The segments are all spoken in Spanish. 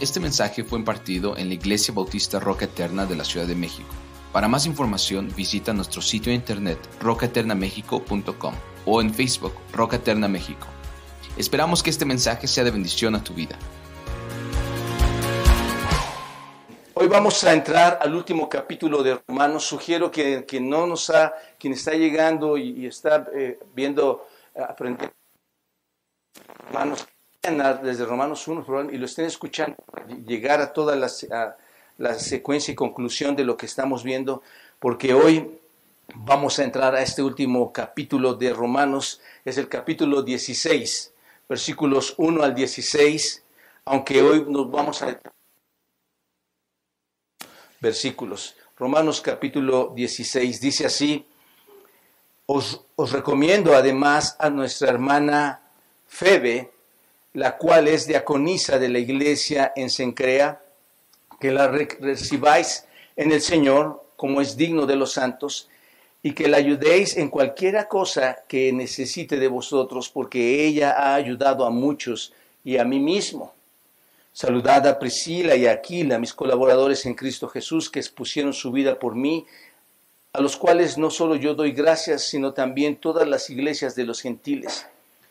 Este mensaje fue impartido en la Iglesia Bautista Roca Eterna de la Ciudad de México. Para más información visita nuestro sitio de internet rocaeternamexico.com o en Facebook Roca Eterna México. Esperamos que este mensaje sea de bendición a tu vida. Hoy vamos a entrar al último capítulo de Romanos. Sugiero que quien no nos ha, quien está llegando y, está eh, viendo, eh, aprender Romanos, desde Romanos 1 y lo estén escuchando, llegar a toda la, secuencia y conclusión de lo que estamos viendo, porque hoy vamos a entrar a este último capítulo de Romanos, es el capítulo 16, versículos 1 al 16, aunque hoy nos vamos a versículos. Romanos capítulo 16 dice así, os recomiendo además a nuestra hermana Febe, la cual es diaconisa de la iglesia en Sencrea, que la recibáis en el Señor como es digno de los santos, y que la ayudéis en cualquiera cosa que necesite de vosotros, porque ella ha ayudado a muchos y a mí mismo. Saludad a Priscila y a Aquila, mis colaboradores en Cristo Jesús, que expusieron su vida por mí, a los cuales no solo yo doy gracias, sino también todas las iglesias de los gentiles.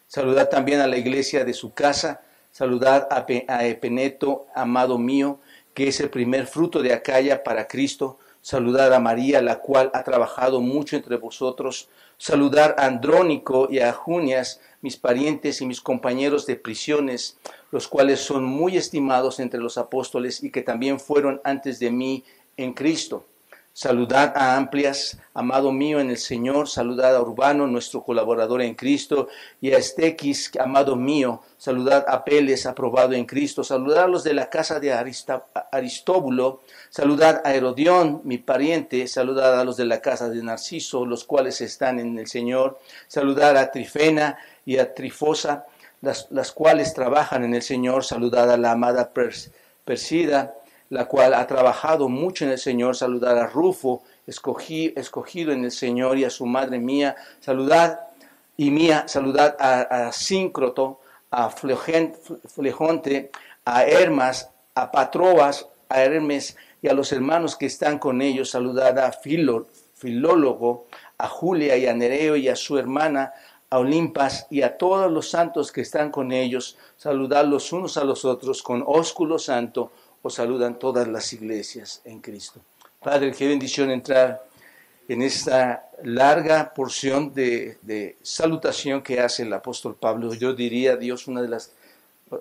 Saludad también a la iglesia de su casa. Saludad a Epeneto, amado mío, que es el primer fruto de Acaya para Cristo. Saludad a María, la cual ha trabajado mucho entre vosotros. Saludar a Andrónico y a Junias, mis parientes y mis compañeros de prisiones, los cuales son muy estimados entre los apóstoles y que también fueron antes de mí en Cristo. Saludad a Amplias, amado mío en el Señor, saludad a Urbano, nuestro colaborador en Cristo, y a Estequis, amado mío, saludad a Peles, aprobado en Cristo, saludad a los de la casa de Aristóbulo, saludad a Herodión, mi pariente, saludad a los de la casa de Narciso, los cuales están en el Señor, saludad a Trifena y a Trifosa, las, cuales trabajan en el Señor, saludad a la amada Persida, la cual ha trabajado mucho en el Señor, saludar a Rufo, escogí, escogido en el Señor, y a su madre mía, saludad y mía, saludad a, Síncroto, a Flejonte, a Hermas, a Patrobas, a Hermes y a los hermanos que están con ellos, saludad a Filólogo, a Julia y a Nereo y a su hermana, a Olimpas y a todos los santos que están con ellos, saludad los unos a los otros con ósculo santo, os saludan todas las iglesias en Cristo. Padre, qué bendición entrar en esta larga porción de, salutación que hace el apóstol Pablo. Yo diría, Dios, una de las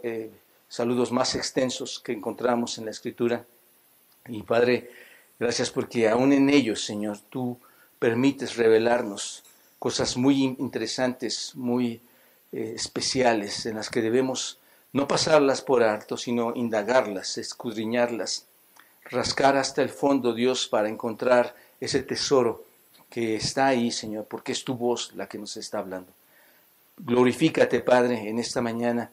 eh, saludos más extensos que encontramos en la Escritura. Y Padre, gracias porque aún en ellos, Señor, tú permites revelarnos cosas muy interesantes, muy eh, especiales, en las que debemos no pasarlas por alto, sino indagarlas, escudriñarlas, rascar hasta el fondo, Dios, para encontrar ese tesoro que está ahí, Señor, porque es tu voz la que nos está hablando. Glorifícate, Padre, en esta mañana.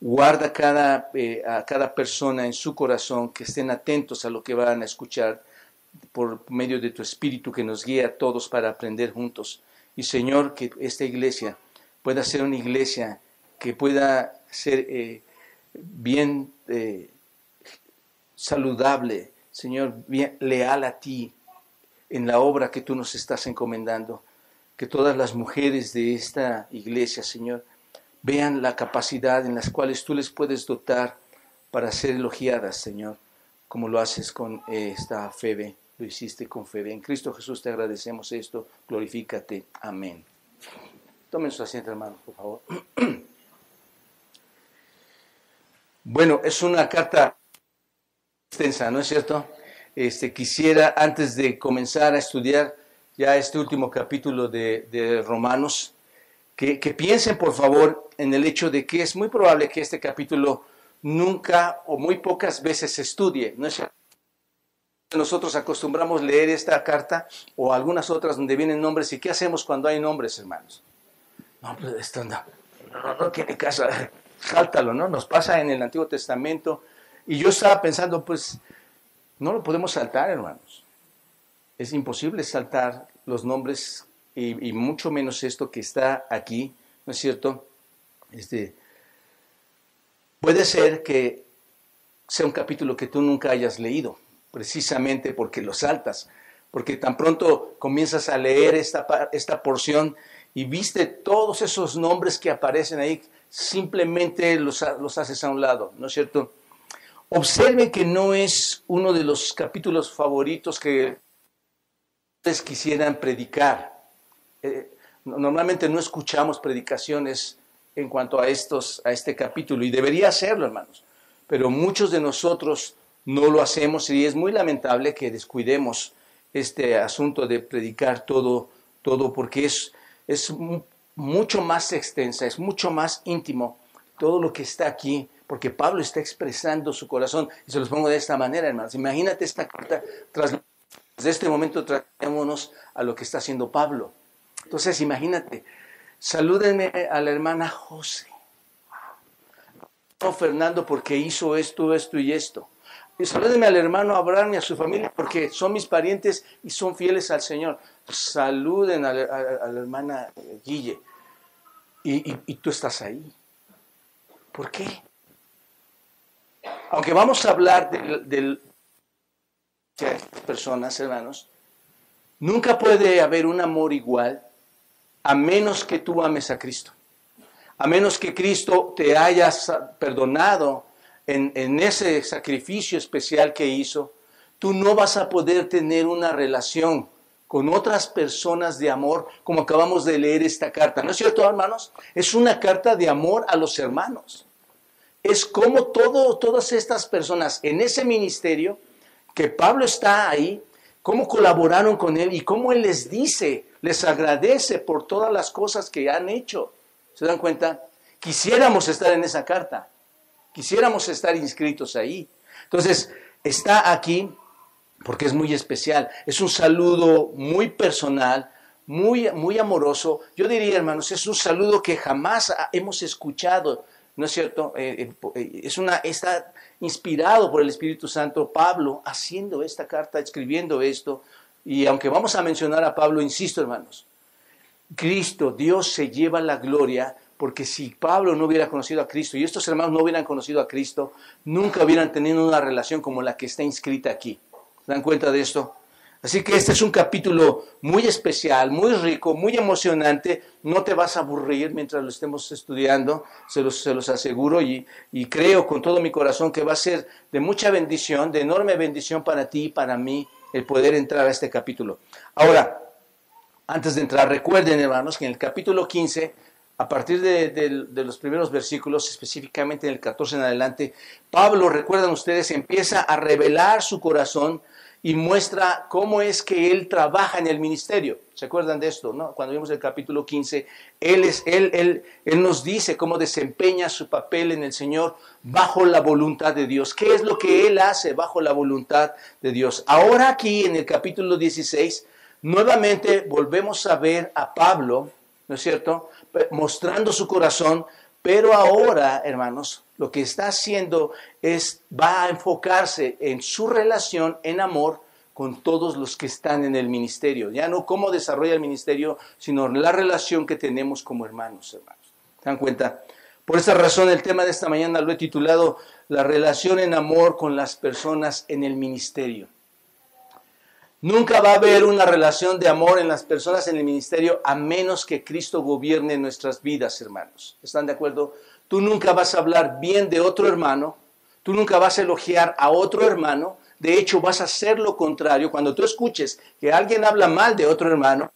Guarda cada, eh, a cada persona en su corazón, que estén atentos a lo que van a escuchar por medio de tu Espíritu que nos guía a todos para aprender juntos. Y Señor, que esta iglesia pueda ser una iglesia que pueda ser eh, bien eh, saludable, Señor, bien leal a ti en la obra que tú nos estás encomendando. Que todas las mujeres de esta iglesia, Señor, vean la capacidad en las cuales tú les puedes dotar para ser elogiadas, Señor, como lo haces con eh, esta Febe, lo hiciste con Febe. En Cristo Jesús te agradecemos esto, glorifícate. Amén. Tomen su asiento, hermanos, por favor. Bueno, es una carta extensa, ¿no es cierto? Este, quisiera, antes de comenzar a estudiar ya este último capítulo de, Romanos, que, piensen por favor en el hecho de que es muy probable que este capítulo nunca o muy pocas veces se estudie, ¿no es cierto? Nosotros acostumbramos leer esta carta o algunas otras donde vienen nombres. ¿Y qué hacemos cuando hay nombres, hermanos? No, pues esto no, no, no tiene caso sáltalo, ¿no? Nos pasa en el Antiguo Testamento. Y yo estaba pensando, pues, no lo podemos saltar, hermanos. Es imposible saltar los nombres y, mucho menos esto que está aquí, ¿no es cierto? Este, puede ser que sea un capítulo que tú nunca hayas leído, precisamente porque lo saltas, porque tan pronto comienzas a leer esta, esta porción y viste todos esos nombres que aparecen ahí, simplemente los, los haces a un lado, ¿no es cierto? Observen que no es uno de los capítulos favoritos que ustedes quisieran predicar. Eh, normalmente no escuchamos predicaciones en cuanto a, estos, a este capítulo y debería hacerlo, hermanos. Pero muchos de nosotros no lo hacemos y es muy lamentable que descuidemos este asunto de predicar todo, todo porque es, es mucho más extensa, es mucho más íntimo todo lo que está aquí, porque Pablo está expresando su corazón. Y se los pongo de esta manera, hermanos. Imagínate esta carta, tras, desde este momento tratémonos a lo que está haciendo Pablo. Entonces, imagínate, salúdenme a la hermana José. No, Fernando, porque hizo esto, esto y esto. Y salúdenme al hermano Abraham y a su familia porque son mis parientes y son fieles al Señor. Saluden a la, hermana Guille. Y, tú estás ahí. ¿Por qué? Aunque vamos a hablar de personas, hermanos, nunca puede haber un amor igual a menos que tú ames a Cristo. A menos que Cristo te haya perdonado en, ese sacrificio especial que hizo, tú no vas a poder tener una relación con otras personas de amor, como acabamos de leer esta carta. ¿No es cierto, hermanos? Es una carta de amor a los hermanos. Es como todo, todas estas personas en ese ministerio, que Pablo está ahí, cómo colaboraron con él y cómo él les dice, les agradece por todas las cosas que han hecho. ¿Se dan cuenta? Quisiéramos estar en esa carta. Quisiéramos estar inscritos ahí. Entonces, está aquí porque es muy especial. Es un saludo muy personal, muy, muy amoroso. Yo diría, hermanos, es un saludo que jamás hemos escuchado, ¿no es cierto? Eh, eh, eh, es una, está inspirado por el Espíritu Santo Pablo haciendo esta carta, escribiendo esto. Y aunque vamos a mencionar a Pablo, insisto, hermanos, Cristo, Dios se lleva la gloria porque si Pablo no hubiera conocido a Cristo y estos hermanos no hubieran conocido a Cristo, nunca hubieran tenido una relación como la que está inscrita aquí. ¿Se dan cuenta de esto? Así que este es un capítulo muy especial, muy rico, muy emocionante. No te vas a aburrir mientras lo estemos estudiando, se los, se los aseguro, y, y, creo con todo mi corazón que va a ser de mucha bendición, de enorme bendición para ti y para mí el poder entrar a este capítulo. Ahora, antes de entrar, recuerden hermanos que en el capítulo 15 a partir de, los primeros versículos, específicamente en el 14 en adelante, Pablo, recuerdan ustedes, empieza a revelar su corazón y muestra cómo es que él trabaja en el ministerio. ¿Se acuerdan de esto? No? Cuando vimos el capítulo 15, él, es, él, él, él nos dice cómo desempeña su papel en el Señor bajo la voluntad de Dios. ¿Qué es lo que él hace bajo la voluntad de Dios? Ahora aquí en el capítulo 16, nuevamente volvemos a ver a Pablo, ¿no es cierto? mostrando su corazón, pero ahora, hermanos, lo que está haciendo es, va a enfocarse en su relación en amor con todos los que están en el ministerio. Ya no cómo desarrolla el ministerio, sino la relación que tenemos como hermanos, hermanos. ¿Se dan cuenta? Por esa razón el tema de esta mañana lo he titulado La relación en amor con las personas en el ministerio. Nunca va a haber una relación de amor en las personas en el ministerio a menos que Cristo gobierne nuestras vidas, hermanos. ¿Están de acuerdo? Tú nunca vas a hablar bien de otro hermano, tú nunca vas a elogiar a otro hermano, de hecho vas a hacer lo contrario. Cuando tú escuches que alguien habla mal de otro hermano,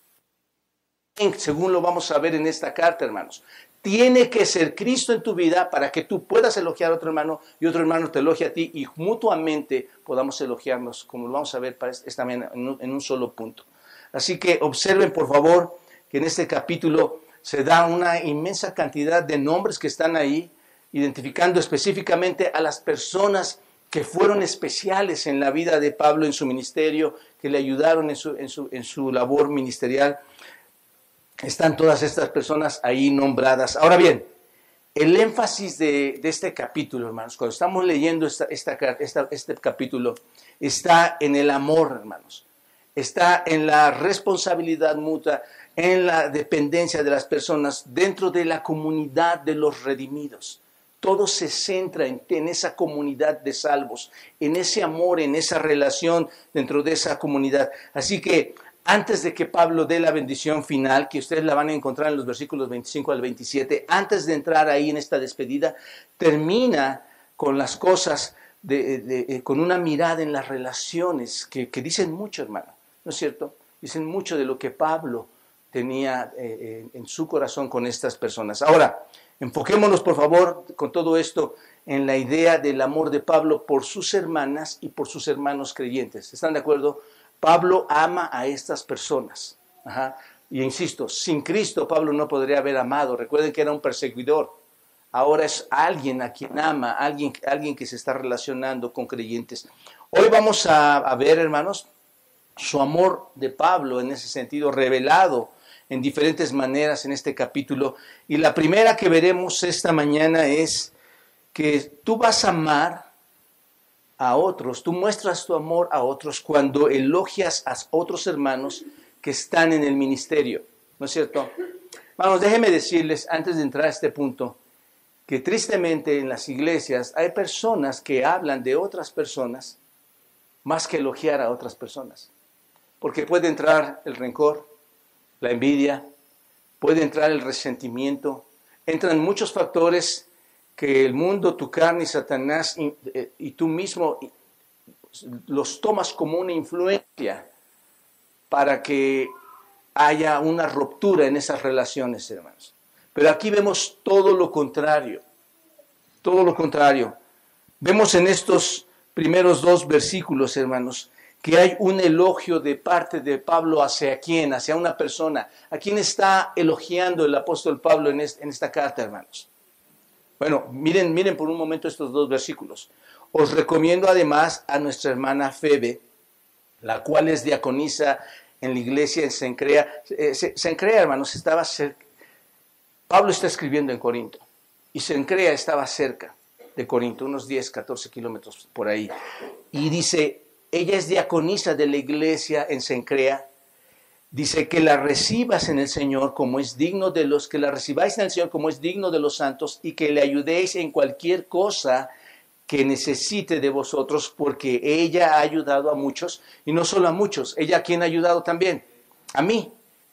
según lo vamos a ver en esta carta, hermanos, tiene que ser Cristo en tu vida para que tú puedas elogiar a otro hermano y otro hermano te elogie a ti y mutuamente podamos elogiarnos, como lo vamos a ver esta mañana en un solo punto. Así que observen, por favor, que en este capítulo se da una inmensa cantidad de nombres que están ahí, identificando específicamente a las personas que fueron especiales en la vida de Pablo en su ministerio, que le ayudaron en su, en su, en su labor ministerial están todas estas personas ahí nombradas. Ahora bien, el énfasis de, este capítulo, hermanos, cuando estamos leyendo esta, este capítulo, está en el amor, hermanos. Está en la responsabilidad mutua, en la dependencia de las personas dentro de la comunidad de los redimidos. Todo se centra en, en, esa comunidad de salvos, en ese amor, en esa relación dentro de esa comunidad. Así que antes de que Pablo dé la bendición final, que ustedes la van a encontrar en los versículos 25 al 27, antes de entrar ahí en esta despedida, termina con las cosas, eh, con una mirada en las relaciones, que, dicen mucho, hermano, ¿no es cierto? Dicen mucho de lo que Pablo tenía eh, en su corazón con estas personas. Ahora, enfoquémonos, por favor, con todo esto en la idea del amor de Pablo por sus hermanas y por sus hermanos creyentes. ¿Están de acuerdo? Pablo ama a estas personas. Y insisto, sin Cristo Pablo no podría haber amado. Recuerden que era un perseguidor. Ahora es alguien a quien ama, alguien, alguien que se está relacionando con creyentes. Hoy vamos a, a ver, hermanos, su amor de Pablo en ese sentido revelado en diferentes maneras en este capítulo. Y la primera que veremos esta mañana es que tú vas a amar a otros, tú muestras tu amor a otros cuando elogias a otros hermanos que están en el ministerio, ¿no es cierto? Vamos, déjenme decirles, antes de entrar a este punto, que tristemente en las iglesias hay personas que hablan de otras personas más que elogiar a otras personas. Porque puede entrar el rencor, la envidia, puede entrar el resentimiento, entran muchos factores que el mundo, tu carne y Satanás eh, y, tú mismo los tomas como una influencia para que haya una ruptura en esas relaciones, hermanos. Pero aquí vemos todo lo contrario, todo lo contrario. Vemos en estos primeros dos versículos, hermanos, que hay un elogio de parte de Pablo hacia quién, hacia una persona. ¿A quién está elogiando el apóstol Pablo en esta carta, hermanos? Bueno, miren, miren por un momento estos dos versículos. Os recomiendo además a nuestra hermana Febe, la cual es diaconisa en la iglesia en Sencrea. Eh, Sencrea, hermanos, estaba cerca. Pablo está escribiendo en Corinto y Sencrea estaba cerca de Corinto, unos 10, 14 kilómetros por ahí. Y dice, ella es diaconisa de la iglesia en Sencrea Dice que la recibas en el Señor como es digno de los, que la recibáis en el Señor como es digno de los santos y que le ayudéis en cualquier cosa que necesite de vosotros, porque ella ha ayudado a muchos, y no solo a muchos, ella a quien ha ayudado también, a mí,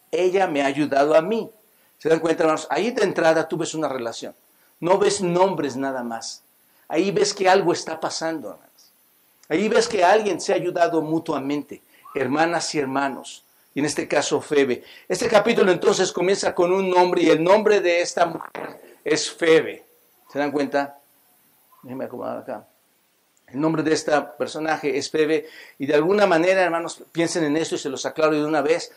ella me ha ayudado a mí. ¿Se dan cuenta, hermanos? Ahí de entrada tú ves una relación, no ves nombres nada más, ahí ves que algo está pasando. Ahí ves que alguien se ha ayudado mutuamente, hermanas y hermanos y en este caso Febe. Este capítulo entonces comienza con un nombre y el nombre de esta mujer es Febe. ¿Se dan cuenta? Déjenme acomodar acá. El nombre de este personaje es Febe y de alguna manera, hermanos, piensen en esto y se los aclaro de una vez.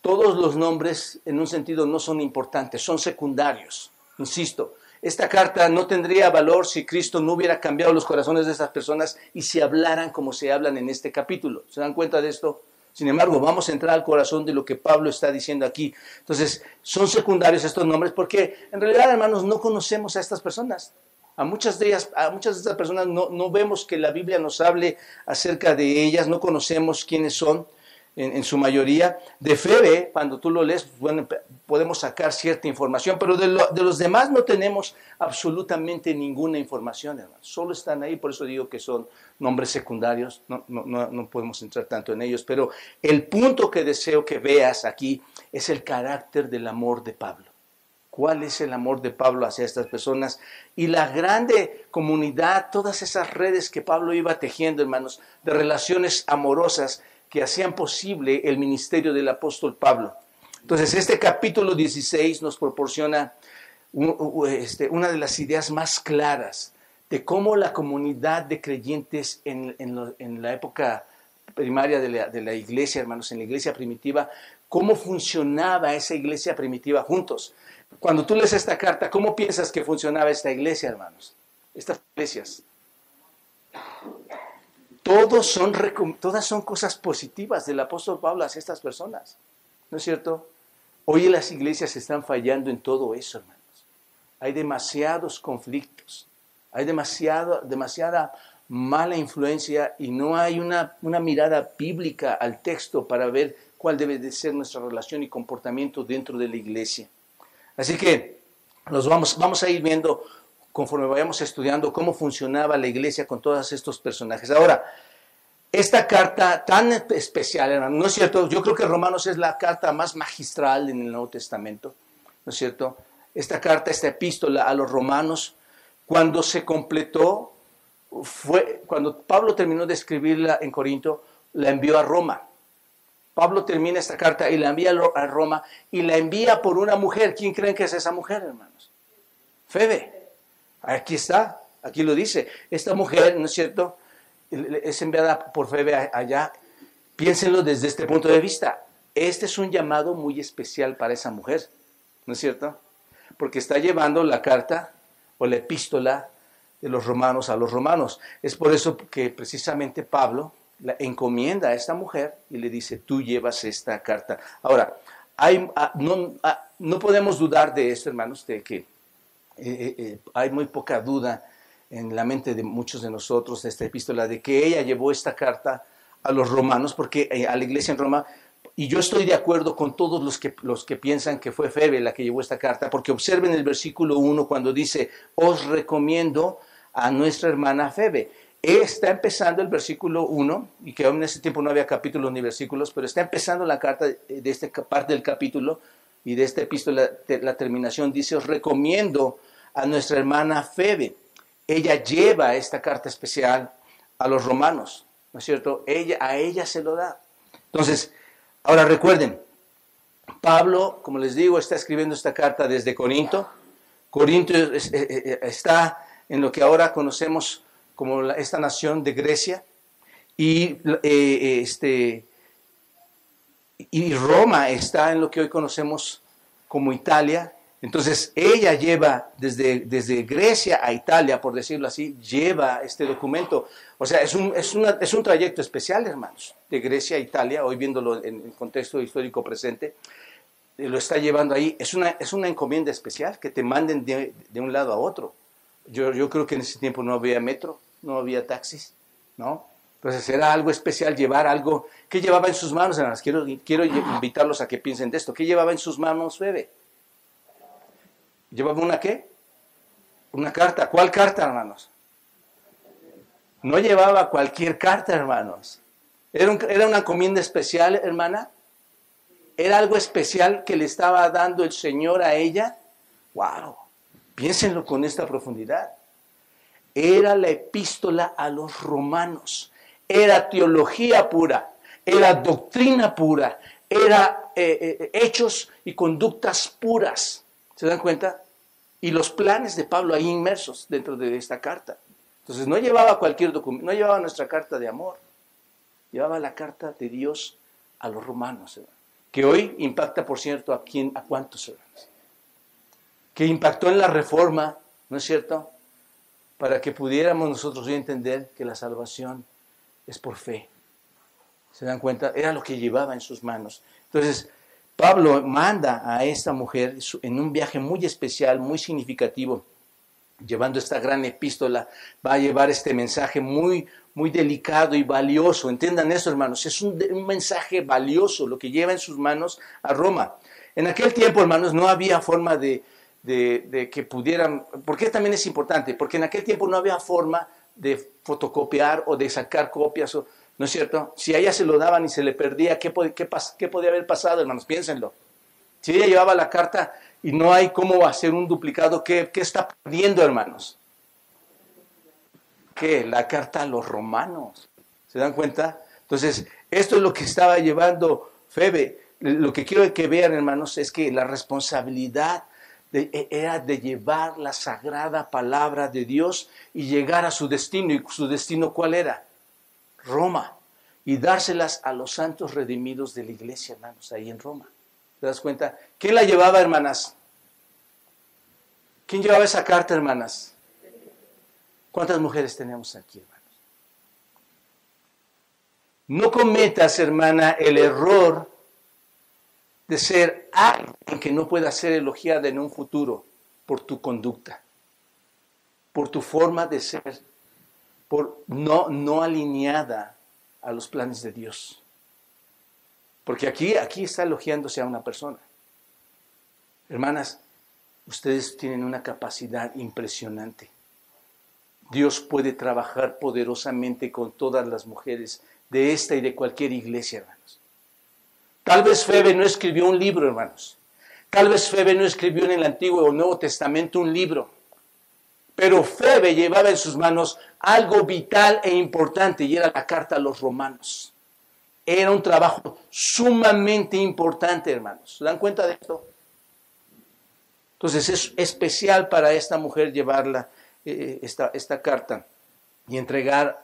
Todos los nombres en un sentido no son importantes, son secundarios. Insisto, esta carta no tendría valor si Cristo no hubiera cambiado los corazones de estas personas y si hablaran como se hablan en este capítulo. ¿Se dan cuenta de esto? Sin embargo, vamos a entrar al corazón de lo que Pablo está diciendo aquí. Entonces, son secundarios estos nombres porque en realidad, hermanos, no conocemos a estas personas. A muchas de ellas, a muchas de estas personas no, no vemos que la Biblia nos hable acerca de ellas, no conocemos quiénes son en, su mayoría. De Febe, cuando tú lo lees, bueno, podemos sacar cierta información, pero de, los demás no tenemos absolutamente ninguna información, hermano. Solo están ahí, por eso digo que son nombres secundarios, no, no, no podemos entrar tanto en ellos, pero el punto que deseo que veas aquí es el carácter del amor de Pablo. ¿Cuál es el amor de Pablo hacia estas personas? Y la grande comunidad, todas esas redes que Pablo iba tejiendo, hermanos, de relaciones amorosas, que hacían posible el ministerio del apóstol Pablo. Entonces, este capítulo 16 nos proporciona este, una de las ideas más claras de cómo la comunidad de creyentes en, la época primaria de la, de la, iglesia, hermanos, en la iglesia primitiva, cómo funcionaba esa iglesia primitiva juntos. Cuando tú lees esta carta, ¿cómo piensas que funcionaba esta iglesia, hermanos? Estas iglesias todas son cosas positivas del apóstol Pablo hacia estas personas. ¿No es cierto? Hoy las iglesias están fallando en todo eso, hermanos. Hay demasiados conflictos, hay demasiada mala influencia y no hay una, mirada bíblica al texto para ver cuál debe de ser nuestra relación y comportamiento dentro de la iglesia. Así que nos vamos, vamos a ir viendo conforme vayamos estudiando cómo funcionaba la iglesia con todos estos personajes. Ahora, esta carta tan especial, ¿no es cierto? Yo creo que Romanos es la carta más magistral en el Nuevo Testamento, ¿no es cierto? Esta carta, esta epístola a los romanos, cuando se completó, fue cuando Pablo terminó de escribirla en Corinto, la envió a Roma. Pablo termina esta carta y la envía a Roma y la envía por una mujer. ¿Quién creen que es esa mujer, hermanos? Febe. Aquí está, aquí lo dice. Esta mujer, ¿no es cierto? Es enviada por Febe allá. Piénsenlo desde este punto de vista. Este es un llamado muy especial para esa mujer, ¿no es cierto? Porque está llevando la carta o la epístola de los romanos a los romanos. Es por eso que precisamente Pablo la encomienda a esta mujer y le dice, tú llevas esta carta. Ahora, ah, no, ah, no, podemos dudar de esto, hermanos, de que eh, eh, eh, hay muy poca duda en la mente de muchos de nosotros de esta epístola, de que ella llevó esta carta a los romanos, porque a la iglesia en Roma, y yo estoy de acuerdo con todos los que, los que piensan que fue Febe la que llevó esta carta, porque observen el versículo 1 cuando dice, os recomiendo a nuestra hermana Febe está empezando el versículo 1, y que aún en ese tiempo no había capítulos ni versículos, pero está empezando la carta de esta parte del capítulo y de esta epístola, la terminación dice, os recomiendo a nuestra hermana Febe. Ella lleva esta carta especial a los romanos, ¿no es cierto? Ella, a ella se lo da. Entonces, ahora recuerden, Pablo, como les digo, está escribiendo esta carta desde Corinto. Corinto está en lo que ahora conocemos como esta nación de Grecia, y, eh, este, y Roma está en lo que hoy conocemos como Italia. Entonces ella lleva desde, desde Grecia a Italia, por decirlo así, lleva este documento. O sea, es un, es, es un trayecto especial, hermanos, de Grecia a Italia, hoy viéndolo en el contexto histórico presente, eh, lo está llevando ahí. Es una, es una encomienda especial que te manden de, de un lado a otro. Yo, yo creo que en ese tiempo no había metro, no había taxis, ¿no? Entonces era algo especial llevar algo. ¿Qué llevaba en sus manos, hermanos? Quiero, quiero invitarlos a que piensen de esto. ¿Qué llevaba en sus manos, bebé? ¿Llevaba una qué? Una carta. ¿Cuál carta, hermanos? No llevaba cualquier carta, hermanos. Era, era una encomienda especial, hermana. Era algo especial que le estaba dando el Señor a ella. ¡Wow! Piénsenlo con esta profundidad era la epístola a los romanos, era teología pura, era doctrina pura, era eh, eh, hechos y conductas puras. ¿Se dan cuenta? Y los planes de Pablo ahí inmersos dentro de esta carta. Entonces no llevaba cualquier documento, no llevaba nuestra carta de amor, llevaba la carta de Dios a los romanos, que hoy impacta, por cierto, a quién, a cuántos hermanos, que impactó en la reforma, ¿no es cierto? para que pudiéramos nosotros entender que la salvación es por fe. ¿Se dan cuenta? Era lo que llevaba en sus manos. Entonces, Pablo manda a esta mujer en un viaje muy especial, muy significativo, llevando esta gran epístola, va a llevar este mensaje muy, muy delicado y valioso. Entiendan eso, hermanos, es un, mensaje valioso lo que lleva en sus manos a Roma. En aquel tiempo, hermanos, no había forma de, de, que pudieran, porque también es importante, porque en aquel tiempo no había forma de fotocopiar o de sacar copias, ¿no es cierto? Si a ella se lo daban y se le perdía, ¿qué, qué, qué podía haber pasado, hermanos? Piénsenlo. Si ella llevaba la carta y no hay cómo hacer un duplicado, ¿qué, qué está perdiendo, hermanos? ¿Qué? La carta a los romanos. ¿Se dan cuenta? Entonces, esto es lo que estaba llevando Febe. Lo que quiero que vean, hermanos, es que la responsabilidad e, era de llevar la sagrada palabra de Dios y llegar a su destino. ¿Y su destino cuál era? Roma. Y dárselas a los santos redimidos de la iglesia, hermanos, ahí en Roma. ¿Te das cuenta? ¿Quién la llevaba, hermanas? ¿Quién llevaba esa carta, hermanas? ¿Cuántas mujeres tenemos aquí, hermanos? No cometas, hermana, el error de ser alguien que no pueda ser elogiada en un futuro por tu conducta, por tu forma de ser, por no, no alineada a los planes de Dios. Porque aquí, aquí está elogiándose a una persona. Hermanas, ustedes tienen una capacidad impresionante. Dios puede trabajar poderosamente con todas las mujeres de esta y de cualquier iglesia, hermanos. Tal vez Febe no escribió un libro, hermanos. Tal vez Febe no escribió en el Antiguo o Nuevo Testamento un libro. Pero Febe llevaba en sus manos algo vital e importante y era la carta a los romanos. Era un trabajo sumamente importante, hermanos. ¿Se dan cuenta de esto? Entonces es especial para esta mujer llevarla eh, esta, esta carta y entregar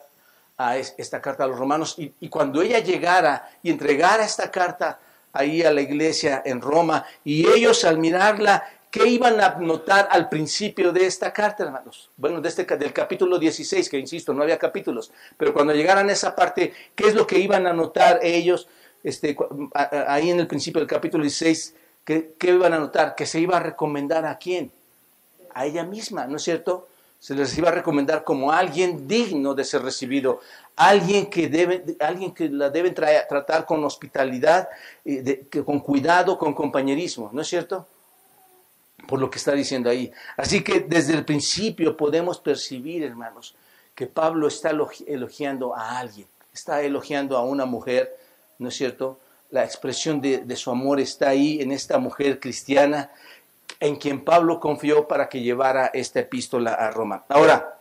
a esta carta a los romanos. Y, cuando ella llegara y entregara esta carta ahí a la iglesia en Roma, y ellos al mirarla, ¿qué iban a notar al principio de esta carta, hermanos? Bueno, de este, del capítulo 16, que insisto, no había capítulos, pero cuando llegaran a esa parte, ¿qué es lo que iban a notar ellos este, ahí en el principio del capítulo 16? ¿qué, ¿Qué iban a notar? Que se iba a recomendar a quién? A ella misma, ¿no es cierto? Se les iba a recomendar como alguien digno de ser recibido, alguien que, debe, alguien que la deben tratar con hospitalidad, eh, con cuidado, con compañerismo, ¿no es cierto? Por lo que está diciendo ahí. Así que desde el principio podemos percibir, hermanos, que Pablo está elogiando a alguien, está elogiando a una mujer, ¿no es cierto? La expresión de, de su amor está ahí en esta mujer cristiana en quien Pablo confió para que llevara esta epístola a Roma. Ahora,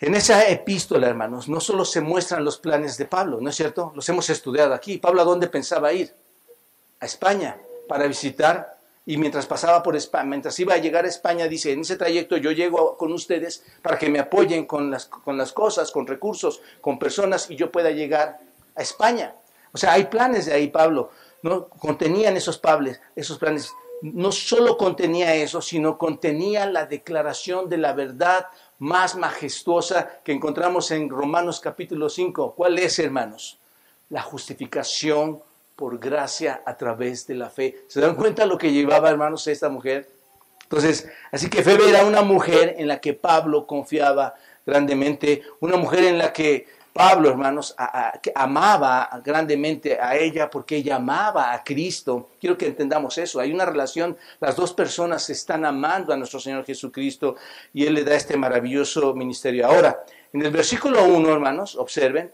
en esa epístola, hermanos, no solo se muestran los planes de Pablo, ¿no es cierto? Los hemos estudiado aquí. Pablo a dónde pensaba ir? A España, para visitar. Y mientras pasaba por España, mientras iba a llegar a España, dice, en ese trayecto yo llego con ustedes para que me apoyen con las, con las cosas, con recursos, con personas y yo pueda llegar a España. O sea, hay planes de ahí, Pablo. ¿no? Contenían esos, pables, esos planes no solo contenía eso, sino contenía la declaración de la verdad más majestuosa que encontramos en Romanos capítulo 5. ¿Cuál es, hermanos? La justificación por gracia a través de la fe. ¿Se dan cuenta lo que llevaba, hermanos, esta mujer? Entonces, así que Febe era una mujer en la que Pablo confiaba grandemente, una mujer en la que Pablo, hermanos, amaba grandemente a ella porque ella amaba a Cristo. Quiero que entendamos eso. Hay una relación, las dos personas están amando a nuestro Señor Jesucristo y Él le da este maravilloso ministerio. Ahora, en el versículo 1, hermanos, observen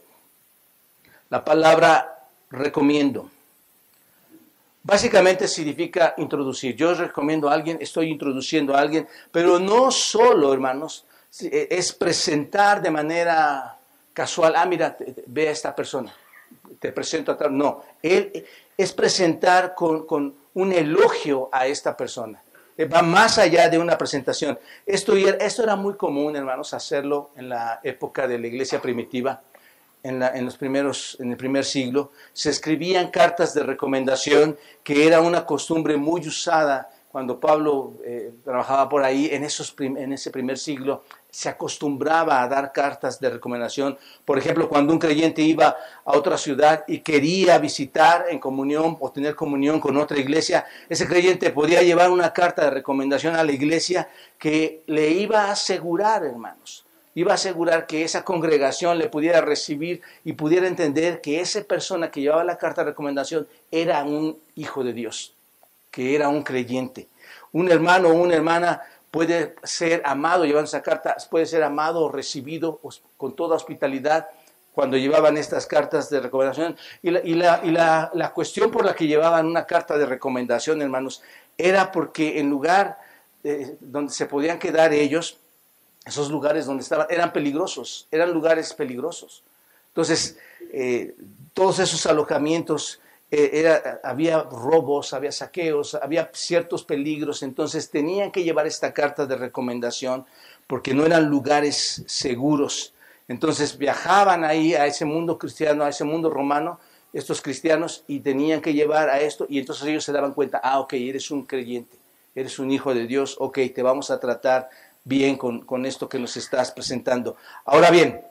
la palabra recomiendo. Básicamente significa introducir. Yo recomiendo a alguien, estoy introduciendo a alguien, pero no solo, hermanos, es presentar de manera casual, ah, mira, ve a esta persona, te presento a tal. No, él es presentar con, con un elogio a esta persona. Eh, va más allá de una presentación. Esto, esto era muy común, hermanos, hacerlo en la época de la iglesia primitiva, en, la, en, los primeros, en el primer siglo. Se escribían cartas de recomendación, que era una costumbre muy usada cuando Pablo eh, trabajaba por ahí en, esos en ese primer siglo se acostumbraba a dar cartas de recomendación. Por ejemplo, cuando un creyente iba a otra ciudad y quería visitar en comunión o tener comunión con otra iglesia, ese creyente podía llevar una carta de recomendación a la iglesia que le iba a asegurar, hermanos, iba a asegurar que esa congregación le pudiera recibir y pudiera entender que esa persona que llevaba la carta de recomendación era un hijo de Dios, que era un creyente. Un hermano o una hermana puede ser amado, llevando esa carta, puede ser amado o recibido con toda hospitalidad cuando llevaban estas cartas de recomendación. Y, la, cuestión por la que llevaban una carta de recomendación, hermanos, era porque en lugar eh, donde se podían quedar ellos, esos lugares donde estaban, eran peligrosos, eran lugares peligrosos. Entonces, eh, todos esos alojamientos eh, había robos, había saqueos, había ciertos peligros, entonces tenían que llevar esta carta de recomendación porque no eran lugares seguros. Entonces viajaban ahí a ese mundo cristiano, a ese mundo romano, estos cristianos, y tenían que llevar a esto, y entonces ellos se daban cuenta, ah, ok, eres un creyente, eres un hijo de Dios, ok, te vamos a tratar bien con, con esto que nos estás presentando. Ahora bien,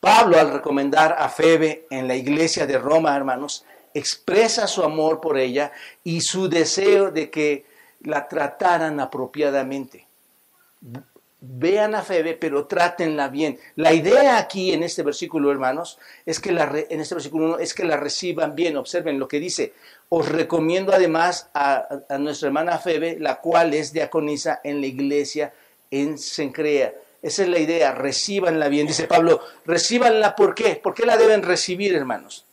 Pablo al recomendar a Febe en la iglesia de Roma, hermanos, expresa su amor por ella y su deseo de que la trataran apropiadamente. vean a Febe, pero trátenla bien. La idea aquí en este versículo, hermanos, es que la, en este versículo 1 es que la reciban bien. Observen lo que dice. Os recomiendo además a, nuestra hermana Febe, la cual es diaconisa en la iglesia en Sencrea. Esa es la idea, recíbanla bien. Dice Pablo, recíbanla ¿por qué? ¿Por qué la deben recibir, hermanos?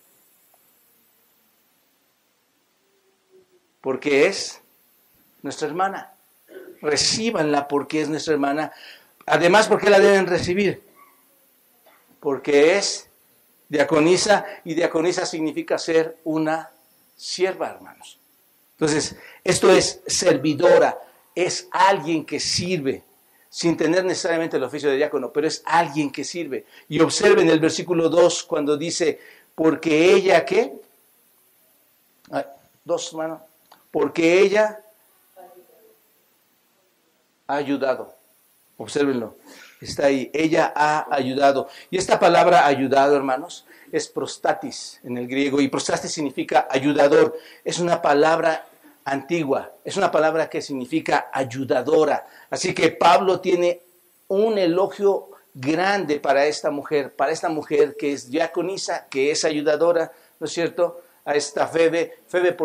Porque es nuestra hermana recíbanla porque es nuestra hermana. Además, ¿por qué la deben recibir? Porque es diaconisa y diaconisa significa ser una sierva, hermanos. Entonces, esto es servidora, es alguien que sirve, sin tener necesariamente el oficio de diácono, pero es alguien que sirve. Y observen el versículo 2 cuando dice, porque ella, ¿qué? Dos, hermanos. Porque ella ha ayudado. Obsérvenlo. Está ahí. Ella ha ayudado. Y esta palabra ayudado, hermanos, es prostatis en el griego. Y prostatis significa ayudador. Es una palabra antigua. Es una palabra que significa ayudadora. Así que Pablo tiene un elogio grande para esta mujer, para esta mujer que es diaconisa, que es ayudadora, ¿no es cierto? A esta Febe. Febe,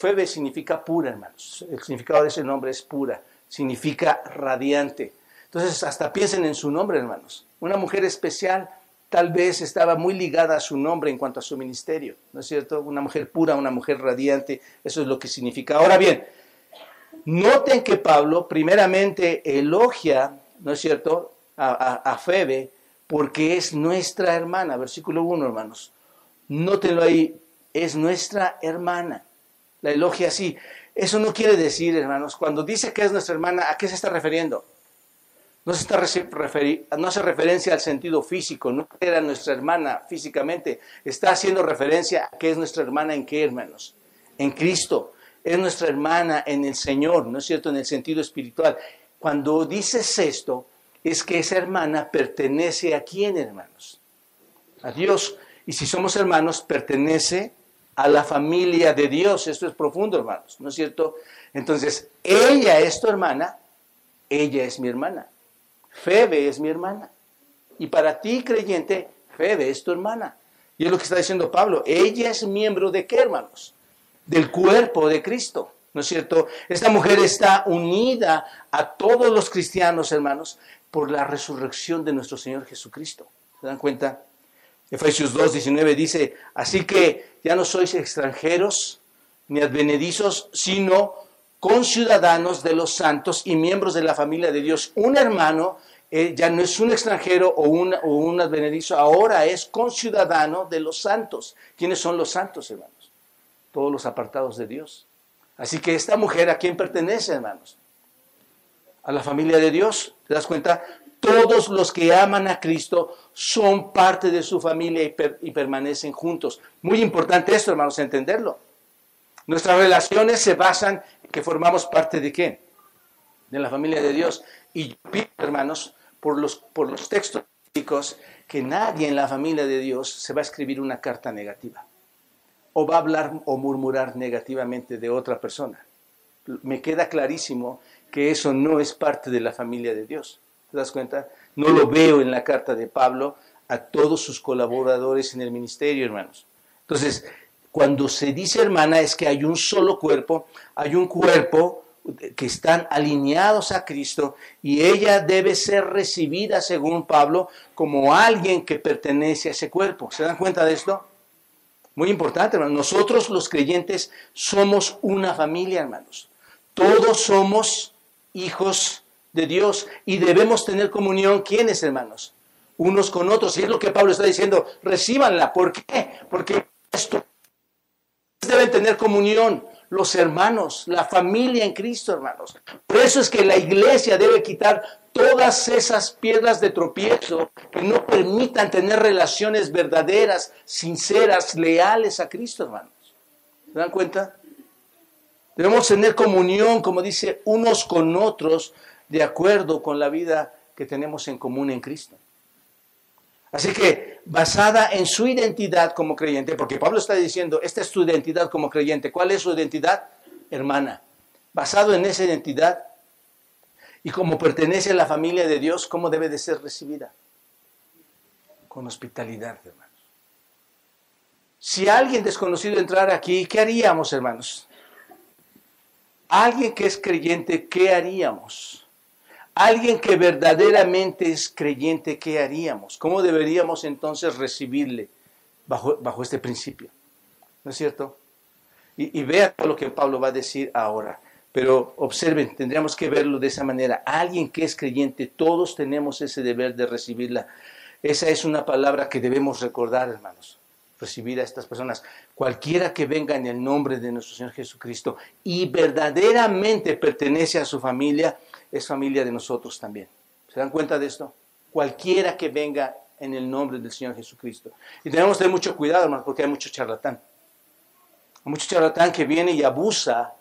Febe significa pura, hermanos. El significado de ese nombre es pura significa radiante. Entonces, hasta piensen en su nombre, hermanos. Una mujer especial tal vez estaba muy ligada a su nombre en cuanto a su ministerio, ¿no es cierto? Una mujer pura, una mujer radiante, eso es lo que significa. Ahora bien, noten que Pablo primeramente elogia, ¿no es cierto?, a, Febe, porque es nuestra hermana, versículo 1, hermanos. Nótenlo ahí, es nuestra hermana. La elogia así. Eso no quiere decir, hermanos, cuando dice que es nuestra hermana, ¿a qué se está refiriendo? No, se está no hace referencia al sentido físico, no era nuestra hermana físicamente, está haciendo referencia a que es nuestra hermana en qué, hermanos? En Cristo. Es nuestra hermana en el Señor, ¿no es cierto? En el sentido espiritual. Cuando dices esto, es que esa hermana pertenece a quién, hermanos? A Dios. Y si somos hermanos, pertenece a la familia de Dios. Esto es profundo, hermanos, ¿no es cierto? Entonces, ella es tu hermana, ella es mi hermana. Febe es mi hermana. Y para ti, creyente, Febe es tu hermana. Y es lo que está diciendo Pablo. Ella es miembro de qué, hermanos? Del cuerpo de Cristo. ¿No es cierto? Esta mujer está unida a todos los cristianos, hermanos, por la resurrección de nuestro Señor Jesucristo. ¿Se dan cuenta? Efesios 2, 19 dice, así que ya no sois extranjeros ni advenedizos, sino conciudadanos de los santos y miembros de la familia de Dios. Un hermano eh, ya no es un extranjero o un, o un advenedizo, ahora es conciudadano de los santos. ¿Quiénes son los santos, hermanos? Todos los apartados de Dios. Así que esta mujer, ¿a quién pertenece, hermanos? A la familia de Dios. ¿Te das cuenta? Todos los que aman a Cristo son parte de su familia y, permanecen juntos. Muy importante esto, hermanos, entenderlo. Nuestras relaciones se basan en que formamos parte de qué? De la familia de Dios. Y pido, hermanos, por los, por los textos bíblicos, que nadie en la familia de Dios se va a escribir una carta negativa. O va a hablar o murmurar negativamente de otra persona. Me queda clarísimo que eso no es parte de la familia de Dios. ¿Te das cuenta? No lo veo en la carta de Pablo a todos sus colaboradores en el ministerio, hermanos. Entonces, cuando se dice hermana es que hay un solo cuerpo, hay un cuerpo que están alineados a Cristo y ella debe ser recibida, según Pablo, como alguien que pertenece a ese cuerpo. ¿Se dan cuenta de esto? Muy importante, hermanos. Nosotros los creyentes somos una familia, hermanos. Todos somos hijos de Dios y debemos tener comunión, ¿quiénes hermanos? Unos con otros. Y es lo que Pablo está diciendo, recíbanla. ¿Por qué? Porque esto deben tener comunión los hermanos, la familia en Cristo, hermanos. Por eso es que la iglesia debe quitar todas esas piedras de tropiezo que no permitan tener relaciones verdaderas, sinceras, leales a Cristo, hermanos. ¿Se dan cuenta? Debemos tener comunión, como dice, unos con otros, de acuerdo con la vida que tenemos en común en Cristo. Así que basada en su identidad como creyente, porque Pablo está diciendo, esta es tu identidad como creyente. ¿Cuál es su identidad? Hermana. Basado en esa identidad Y como pertenece a la familia de Dios, ¿cómo debe de ser recibida? Con hospitalidad, hermanos. Si alguien desconocido entrara aquí, ¿qué haríamos, hermanos? Alguien que es creyente, ¿qué haríamos? Alguien que verdaderamente es creyente, ¿qué haríamos? ¿Cómo deberíamos entonces recibirle bajo, bajo este principio? ¿No es cierto? Y, y vean lo que Pablo va a decir ahora. Pero observen, tendríamos que verlo de esa manera. Alguien que es creyente, todos tenemos ese deber de recibirla. Esa es una palabra que debemos recordar, hermanos. Recibir a estas personas. Cualquiera que venga en el nombre de nuestro Señor Jesucristo y verdaderamente pertenece a su familia, es familia de nosotros también. ¿Se dan cuenta de esto? Cualquiera que venga en el nombre del Señor Jesucristo. Y tenemos que tener mucho cuidado, hermanos, porque hay mucho charlatán. Hay mucho charlatán que viene y abusa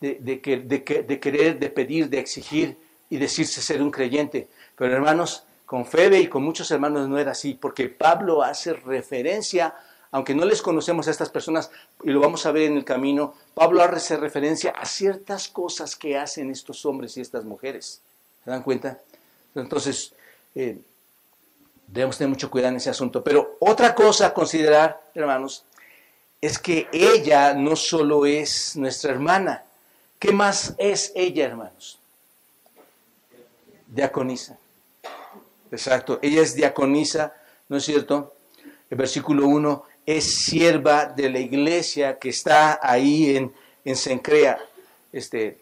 de, de, querer, de pedir, de exigir y decirse ser un creyente. Pero hermanos, con Febe y con muchos hermanos no era así, porque Pablo hace referencia, aunque no les conocemos a estas personas, y lo vamos a ver en el camino, Pablo hace referencia a ciertas cosas que hacen estos hombres y estas mujeres. ¿Se dan cuenta? Entonces, eh, debemos tener mucho cuidado en ese asunto. Pero otra cosa a considerar, hermanos, es que ella no solo es nuestra hermana, ¿Qué más es ella, hermanos? Diaconisa. Exacto, ella es diaconisa, ¿no es cierto? El versículo 1 es sierva de la iglesia que está ahí en, en Sencrea. Este,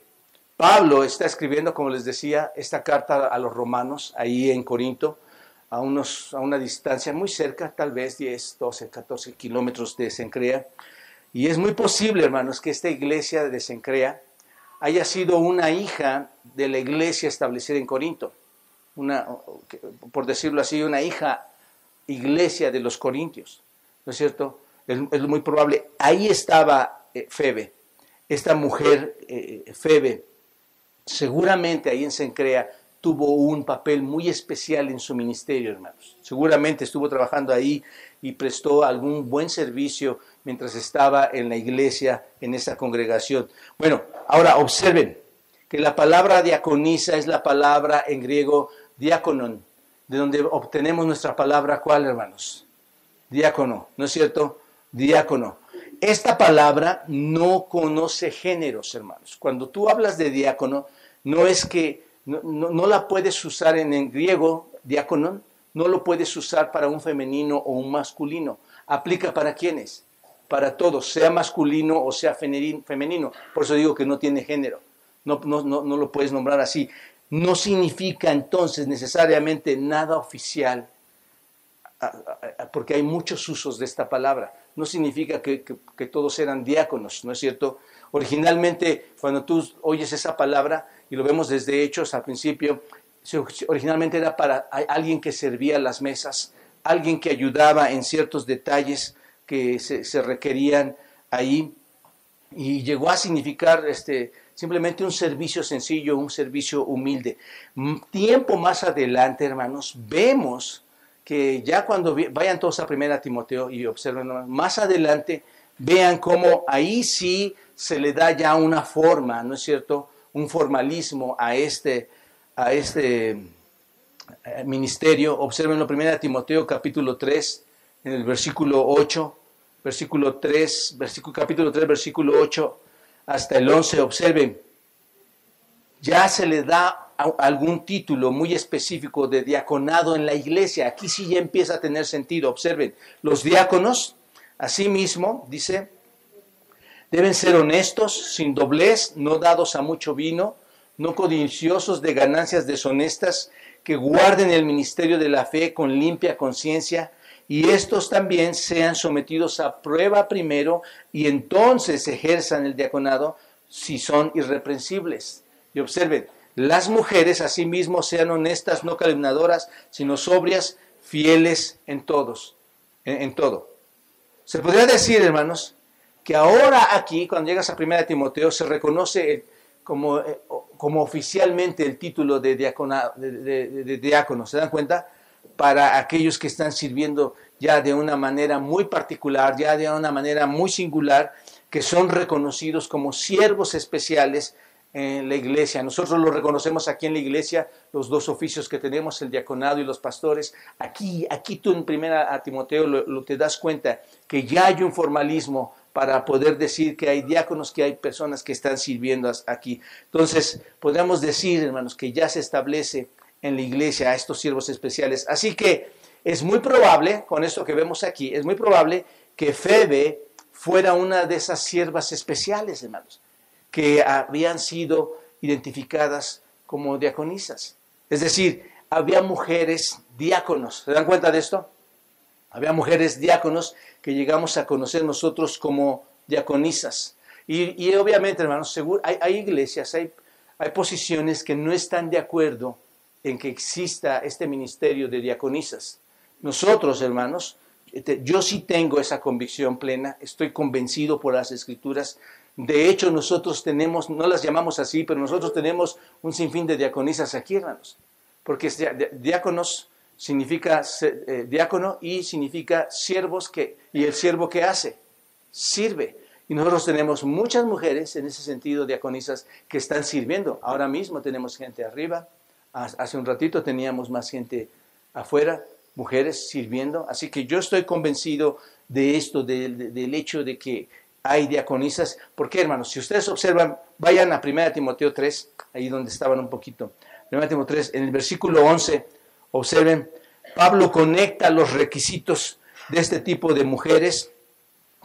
Pablo está escribiendo, como les decía, esta carta a los romanos ahí en Corinto, a, unos, a una distancia muy cerca, tal vez 10, 12, 14 kilómetros de Sencrea. Y es muy posible, hermanos, que esta iglesia de Sencrea haya sido una hija de la iglesia establecida en Corinto, una, por decirlo así, una hija iglesia de los corintios, ¿no es cierto? Es, muy probable. Ahí estaba eh, Febe, esta mujer eh, Febe, seguramente ahí en Sencrea tuvo un papel muy especial en su ministerio, hermanos. Seguramente estuvo trabajando ahí y prestó algún buen servicio mientras estaba en la iglesia, en esa congregación. Bueno, ahora observen que la palabra diaconisa es la palabra en griego diáconon, de donde obtenemos nuestra palabra, ¿cuál, hermanos? Diácono, ¿no es cierto? Diácono. Esta palabra no conoce géneros, hermanos. Cuando tú hablas de diácono, no es que no, la puedes usar en, en griego, diáconon, no lo puedes usar para un femenino o un masculino. Aplica para quiénes? Para todos, sea masculino o sea femenino. Por eso digo que no tiene género. No, no, no, lo puedes nombrar así. No significa entonces necesariamente nada oficial, porque hay muchos usos de esta palabra. No significa que, que todos eran diáconos, ¿no es cierto? Originalmente, cuando tú oyes esa palabra, y lo vemos desde Hechos al principio, originalmente era para alguien que servía las mesas, alguien que ayudaba en ciertos detalles que se, requerían ahí y llegó a significar este, simplemente un servicio sencillo, un servicio humilde. Tiempo más adelante, hermanos, vemos que ya cuando vayan todos a Primera Timoteo y observen más adelante, vean cómo ahí sí se le da ya una forma, ¿no es cierto? Un formalismo a este, a este eh, ministerio, observen lo primero Timoteo capítulo 3, en el versículo 8, versículo 3, versículo, capítulo 3, versículo 8 hasta el 11, observen, ya se le da algún título muy específico de diaconado en la iglesia. Aquí sí ya empieza a tener sentido. Observen, los diáconos, asimismo, dice, deben ser honestos, sin doblez, no dados a mucho vino, no codiciosos de ganancias deshonestas, que guarden el ministerio de la fe con limpia conciencia, y estos también sean sometidos a prueba primero y entonces ejerzan el diaconado si son irreprensibles. Y observen, las mujeres asimismo sean honestas, no calumnadoras, sino sobrias, fieles en todos, en, todo. Se podría decir, hermanos, que ahora aquí, cuando llegas a 1 Timoteo, se reconoce como, eh, como oficialmente el título de, diácono, ¿se dan cuenta? Para aquellos que están sirviendo ya de una manera muy particular, ya de una manera muy singular, que son reconocidos como siervos especiales en la iglesia. Nosotros lo reconocemos aquí en la iglesia, los dos oficios que tenemos, el diaconado y los pastores. Aquí, aquí tú en primera a Timoteo lo, te das cuenta que ya hay un formalismo para poder decir que hay diáconos, que hay personas que están sirviendo aquí. Entonces, podemos decir, hermanos, que ya se establece en la iglesia a estos siervos especiales. Así que es muy probable, con esto que vemos aquí, es muy probable que Febe fuera una de esas siervas especiales, hermanos que habían sido identificadas como diaconisas. Es decir, había mujeres diáconos. ¿Se dan cuenta de esto? Había mujeres diáconos que llegamos a conocer nosotros como diaconisas. Y, obviamente, hermanos, seguro, hay, iglesias, hay, hay posiciones que no están de acuerdo en que exista este ministerio de diaconisas. Nosotros, hermanos, este, yo sí tengo esa convicción plena, estoy convencido por las escrituras de hecho, nosotros tenemos, no las llamamos así, pero nosotros tenemos un sinfín de diaconisas aquí, hermanos. Porque diáconos significa eh, diácono y significa siervos que, y el siervo que hace, sirve. Y nosotros tenemos muchas mujeres, en ese sentido, diaconisas, que están sirviendo. Ahora mismo tenemos gente arriba, hace un ratito teníamos más gente afuera, mujeres sirviendo. Así que yo estoy convencido de esto, del hecho de que hay diaconisas. ¿Por qué, hermanos? Si ustedes observan, vayan a 1 Timoteo 3, ahí donde estaban un poquito. 1 Timoteo 3, en el versículo 11, observen, Pablo conecta los requisitos de este tipo de mujeres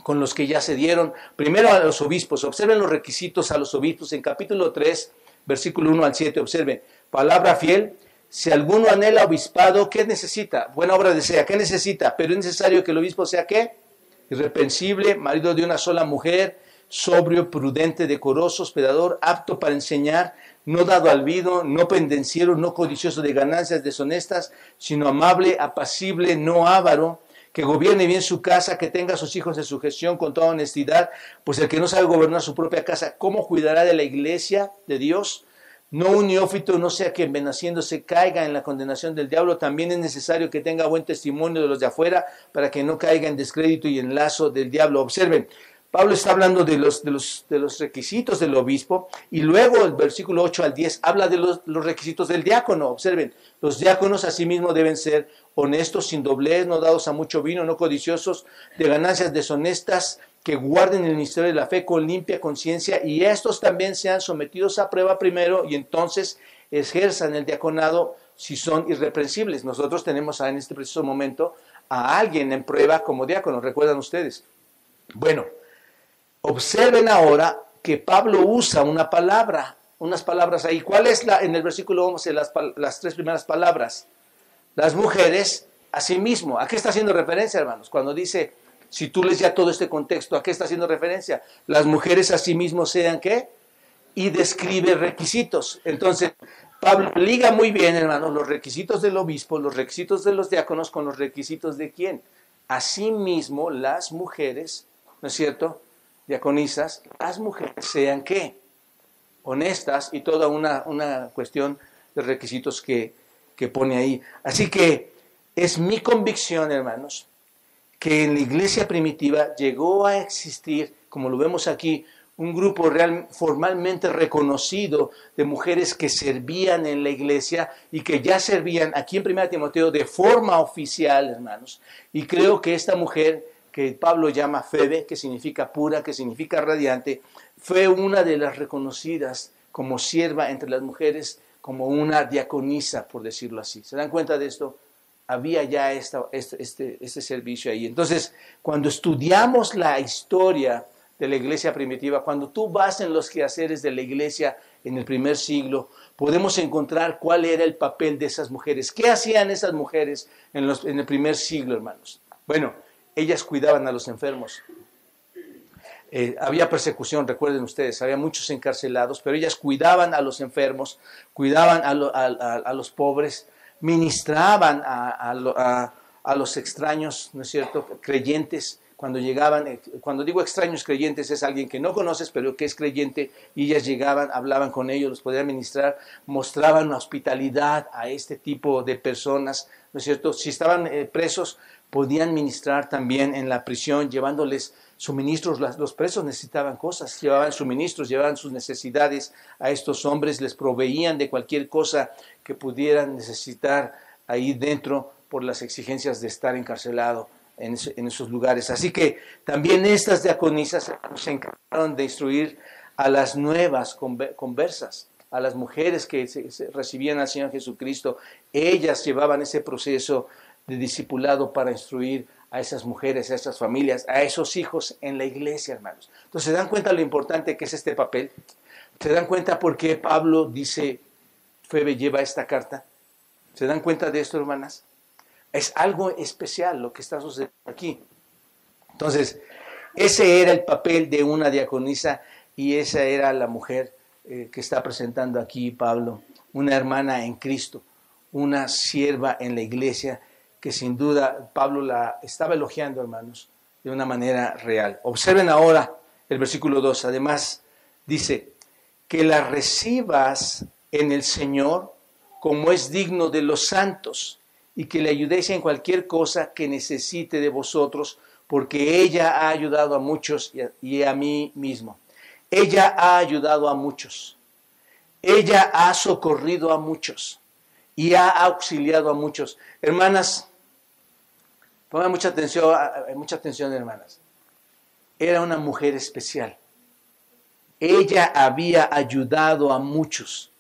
con los que ya se dieron. Primero a los obispos, observen los requisitos a los obispos en capítulo 3, versículo 1 al 7, observen, palabra fiel, si alguno anhela obispado, ¿qué necesita? Buena obra desea, ¿qué necesita? Pero es necesario que el obispo sea qué? Irrepensible, marido de una sola mujer, sobrio, prudente, decoroso, hospedador, apto para enseñar, no dado al vino, no pendenciero, no codicioso de ganancias deshonestas, sino amable, apacible, no avaro, que gobierne bien su casa, que tenga a sus hijos en su gestión con toda honestidad, pues el que no sabe gobernar su propia casa, ¿cómo cuidará de la iglesia de Dios? No un neófito no sea que naciéndose caiga en la condenación del diablo, también es necesario que tenga buen testimonio de los de afuera para que no caiga en descrédito y en lazo del diablo. Observen, Pablo está hablando de los, de los, de los requisitos del obispo y luego el versículo 8 al 10 habla de los, los requisitos del diácono. Observen, los diáconos asimismo deben ser honestos, sin doblez, no dados a mucho vino, no codiciosos de ganancias deshonestas, que guarden el ministerio de la fe con limpia conciencia y estos también sean sometidos a prueba primero y entonces ejerzan el diaconado si son irreprensibles. Nosotros tenemos en este preciso momento a alguien en prueba como diácono, recuerdan ustedes. Bueno, observen ahora que Pablo usa una palabra, unas palabras ahí. ¿Cuál es la, en el versículo 11, las, las tres primeras palabras? Las mujeres, a sí. ¿A qué está haciendo referencia, hermanos? Cuando dice, si tú lees ya todo este contexto, ¿a qué está haciendo referencia? Las mujeres a sí mismos sean qué? Y describe requisitos. Entonces, Pablo liga muy bien, hermanos, los requisitos del obispo, los requisitos de los diáconos con los requisitos de quién. Asimismo, las mujeres, ¿no es cierto? Diaconisas, las mujeres sean qué? Honestas y toda una, una cuestión de requisitos que, que pone ahí. Así que es mi convicción, hermanos, que en la iglesia primitiva llegó a existir, como lo vemos aquí, un grupo formalmente reconocido de mujeres que servían en la iglesia y que ya servían aquí en 1 Timoteo de forma oficial, hermanos. Y creo que esta mujer, que Pablo llama Febe, que significa pura, que significa radiante, fue una de las reconocidas como sierva entre las mujeres, como una diaconisa, por decirlo así. ¿Se dan cuenta de esto? Había ya esta, este, este, este, servicio ahí. Entonces, cuando estudiamos la historia de la iglesia primitiva, cuando tú vas en los quehaceres de la iglesia en el primer siglo, podemos encontrar cuál era el papel de esas mujeres. ¿Qué hacían esas mujeres en, los, en el primer siglo, hermanos? Bueno, ellas cuidaban a los enfermos. Eh, había persecución, recuerden ustedes, había muchos encarcelados, pero ellas cuidaban a los enfermos, cuidaban a, a los pobres, ministraban a, los extraños, ¿no es cierto?, creyentes, cuando llegaban, eh, cuando digo extraños creyentes, es alguien que no conoces, pero que es creyente, y ellas llegaban, hablaban con ellos, los podían ministrar, mostraban hospitalidad a este tipo de personas, ¿no es cierto? Si estaban eh, presos, podían ministrar también en la prisión, llevándoles suministros, los presos necesitaban cosas, llevaban suministros, llevaban sus necesidades a estos hombres, les proveían de cualquier cosa que pudieran necesitar ahí dentro por las exigencias de estar encarcelado en, esos lugares. Así que también estas diaconisas se encargaron de instruir a las nuevas conversas, a las mujeres que recibían al Señor Jesucristo. Ellas llevaban ese proceso de discipulado para instruir a esas mujeres, a esas familias, a esos hijos en la iglesia, hermanos. Entonces, ¿se dan cuenta lo importante que es este papel? ¿Se dan cuenta por qué Pablo dice, Febe lleva esta carta? ¿Se dan cuenta de esto, hermanas? Es algo especial lo que está sucediendo aquí. Entonces, ese era el papel de una diaconisa y esa era la mujer eh, que está presentando aquí Pablo, una hermana en Cristo, una sierva en la iglesia que sin duda Pablo la estaba elogiando, hermanos, de una manera real. Observen ahora el versículo 2. Además, dice, que la recibas en el Señor como es digno de los santos y que le ayudéis en cualquier cosa que necesite de vosotros, porque ella ha ayudado a muchos y a, mí mismo. Ella ha ayudado a muchos. Ella ha socorrido a muchos y ha auxiliado a muchos. Hermanas, pongan mucha atención, mucha atención, hermanas. Era una mujer especial. Ella había ayudado a muchos.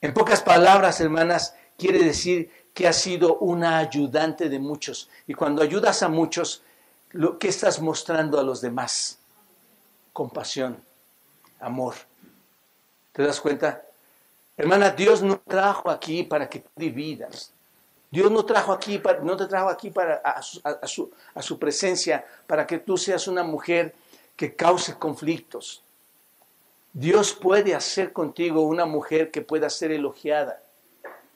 En pocas palabras, hermanas, quiere decir que ha sido una ayudante de muchos. Y cuando ayudas a muchos, lo que estás mostrando a los demás? Compasión, amor. ¿Te das cuenta? Hermana, Dios no trajo aquí para que tú dividas. Dios no, trajo aquí, no te trajo aquí para, su, a su presencia para que tú seas una mujer que cause conflictos. Dios puede hacer contigo una mujer que pueda ser elogiada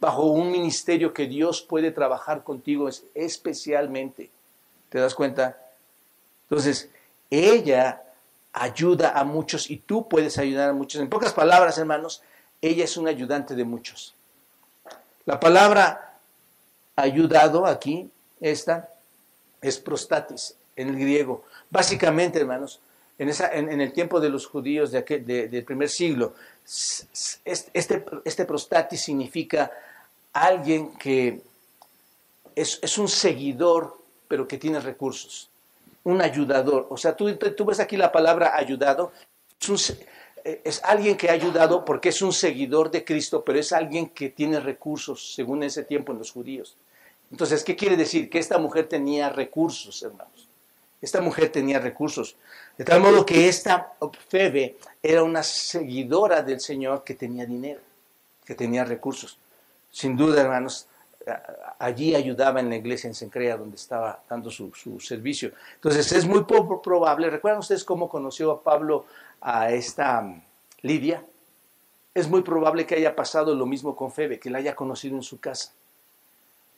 bajo un ministerio que Dios puede trabajar contigo especialmente. ¿Te das cuenta? Entonces, ella ayuda a muchos y tú puedes ayudar a muchos. En pocas palabras, hermanos, ella es un ayudante de muchos. La palabra ayudado aquí, esta, es prostatis en el griego. Básicamente, hermanos, en, el tiempo de los judíos de del primer siglo, este, este prostatis significa alguien que es, un seguidor, pero que tiene recursos, un ayudador. O sea, tú, tú ves aquí la palabra ayudado, es, alguien que ha ayudado porque es un seguidor de Cristo, pero es alguien que tiene recursos, según ese tiempo en los judíos. Entonces, ¿qué quiere decir? Que esta mujer tenía recursos, hermanos. Esta mujer tenía recursos. De tal modo que esta Febe era una seguidora del Señor que tenía dinero, que tenía recursos. Sin duda, hermanos, allí ayudaba en la iglesia en Sencrea, donde estaba dando su, servicio. Entonces, es muy poco probable. ¿Recuerdan ustedes cómo conoció a Pablo a esta um, Lidia? Es muy probable que haya pasado lo mismo con Febe, que la haya conocido en su casa.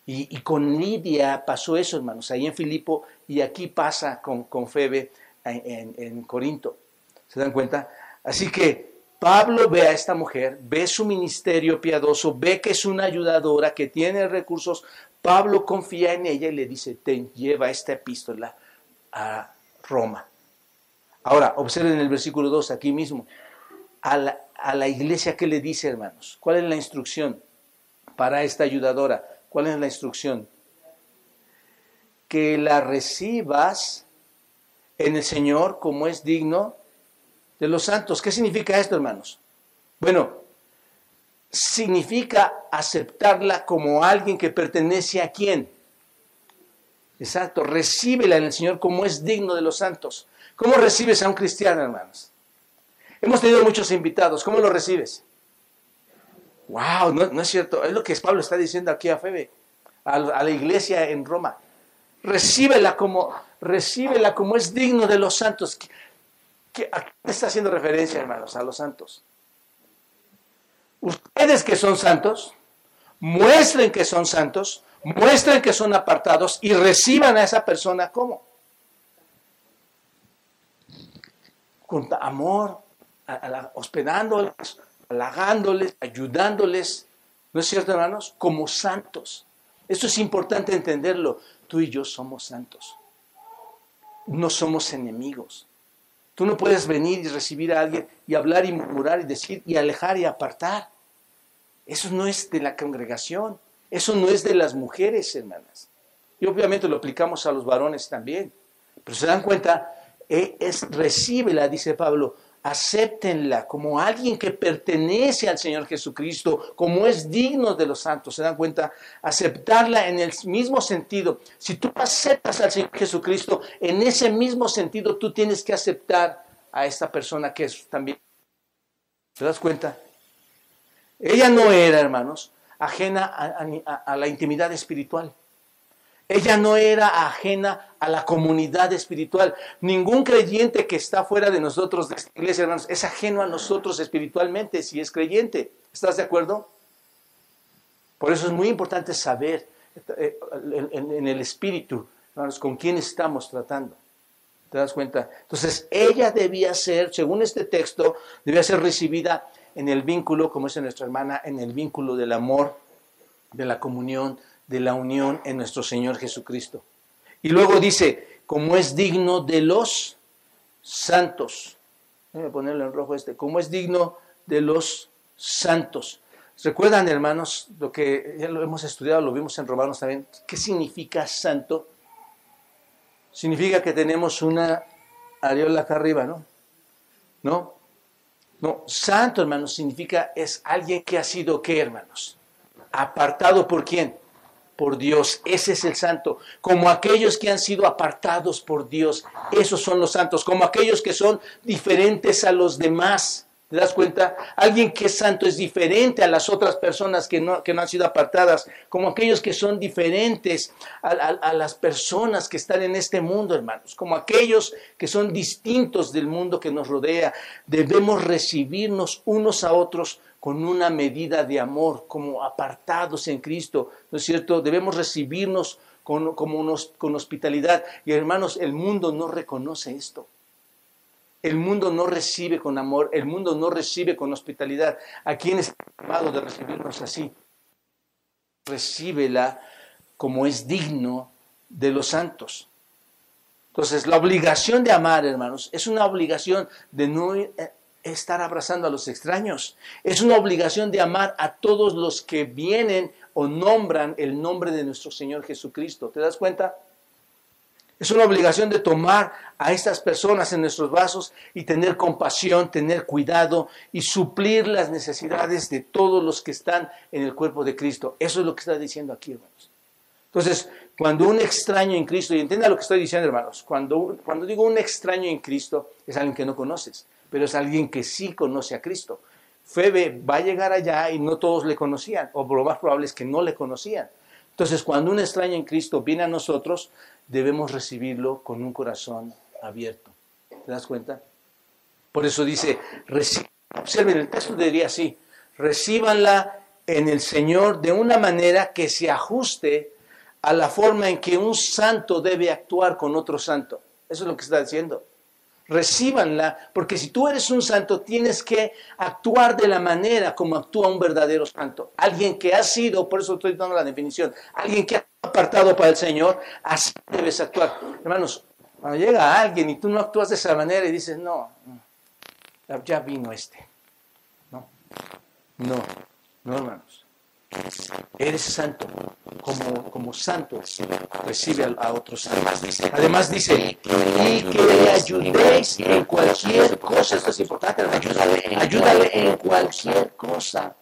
Y, con Lidia pasó eso, hermanos, ahí en Filipo, y aquí pasa con, con Febe en, Corinto. ¿Se dan cuenta? Así que Pablo ve a esta mujer, ve su ministerio piadoso, ve que es una ayudadora, que tiene recursos. Pablo confía en ella y le dice, ten, lleva esta epístola a Roma. Ahora, observen el versículo 2 aquí mismo. A la, a la iglesia que le dice, hermanos, ¿cuál es la instrucción para esta ayudadora? ¿Cuál es la instrucción? Que la recibas en el Señor como es digno de los santos. ¿Qué significa esto, hermanos? Bueno, significa aceptarla como alguien que pertenece a quién. Exacto, recíbela en el Señor como es digno de los santos. ¿Cómo recibes a un cristiano, hermanos? Hemos tenido muchos invitados, ¿cómo lo recibes? Wow, no, es cierto, es lo que Pablo está diciendo aquí a Febe, a, a la iglesia en Roma. Recíbela como, recíbela como es digno de los santos. ¿A qué está haciendo referencia, hermanos? A los santos. Ustedes que son santos, muestren que son santos, muestren que son apartados y reciban a esa persona como con amor, hospedándoles, halagándoles, ayudándoles. ¿No es cierto, hermanos? Como santos. Esto es importante entenderlo. Tú y yo somos santos. No somos enemigos. Tú no puedes venir y recibir a alguien y hablar y murmurar y decir y alejar y apartar. Eso no es de la congregación. Eso no es de las mujeres, hermanas. Y obviamente lo aplicamos a los varones también. Pero se dan cuenta, eh, es, recíbela, dice Pablo, acéptenla como alguien que pertenece al Señor Jesucristo, como es digno de los santos. ¿Se dan cuenta? Aceptarla en el mismo sentido. Si tú aceptas al Señor Jesucristo, en ese mismo sentido tú tienes que aceptar a esta persona que es también. ¿Te das cuenta? Ella no era, hermanos, ajena a la intimidad espiritual. Ella no era ajena a la comunidad espiritual. Ningún creyente que está fuera de nosotros, de esta iglesia, hermanos, es ajeno a nosotros espiritualmente si es creyente. ¿Estás de acuerdo? Por eso es muy importante saber eh, en el espíritu, hermanos, con quién estamos tratando. ¿Te das cuenta? Entonces, ella debía ser, según este texto, debía ser recibida en el vínculo, como dice nuestra hermana, en el vínculo del amor, de la comunión, de la unión en nuestro Señor Jesucristo. Y luego dice, como es digno de los santos. Déjame ponerlo en rojo este, como es digno de los santos. ¿Recuerdan, hermanos, lo que ya lo hemos estudiado, lo vimos en Romanos también? ¿Qué significa santo? Significa que tenemos una areola acá arriba, ¿no? ¿No? No, santo, hermanos, significa es alguien que ha sido, ¿qué, hermanos? Apartado por quién? Por Dios. Ese es el santo. Como aquellos que han sido apartados por Dios. Esos son los santos. Como aquellos que son diferentes a los demás. ¿Te das cuenta? Alguien que es santo es diferente a las otras personas que no, han sido apartadas, como aquellos que son diferentes a, a, las personas que están en este mundo, hermanos, como aquellos que son distintos del mundo que nos rodea. Debemos recibirnos unos a otros con una medida de amor, como apartados en Cristo, ¿no es cierto? Debemos recibirnos con, con hospitalidad. Y hermanos, el mundo no reconoce esto. El mundo no recibe con amor, el mundo no recibe con hospitalidad. ¿A quién es llamado de recibirnos así? Recíbela como es digno de los santos. Entonces, la obligación de amar, hermanos, es una obligación de no estar abrazando a los extraños. Es una obligación de amar a todos los que vienen o nombran el nombre de nuestro Señor Jesucristo. ¿Te das cuenta? Es una obligación de tomar a estas personas en nuestros vasos y tener compasión, tener cuidado y suplir las necesidades de todos los que están en el cuerpo de Cristo. Eso es lo que está diciendo aquí, hermanos. Entonces, cuando un extraño en Cristo, y entienda lo que estoy diciendo, hermanos, cuando, cuando digo un extraño en Cristo, es alguien que no conoces pero es alguien que sí conoce a Cristo. Febe va a llegar allá y no todos le conocían, o lo más probable es que no le conocían. Entonces, cuando un extraño en Cristo viene a nosotros, debemos recibirlo con un corazón abierto. ¿Te das cuenta? Por eso dice, observen, el texto diría así, recíbanla en el Señor de una manera que se ajuste a la forma en que un santo debe actuar con otro santo. Eso es lo que está diciendo recíbanla, porque si tú eres un santo, tienes que actuar de la manera como actúa un verdadero santo. Alguien que ha sido, por eso estoy dando la definición, alguien que ha apartado para el Señor, así debes actuar. Hermanos, cuando llega alguien y tú no actúas de esa manera y dices, no, ya vino este. No, no, no, hermanos. Eres santo, como, como santo recibe a, otros santos. Además dice, y que le ayudéis en cualquier cosa. Esto es importante, ayúdale, ayúdale en cualquier cosa.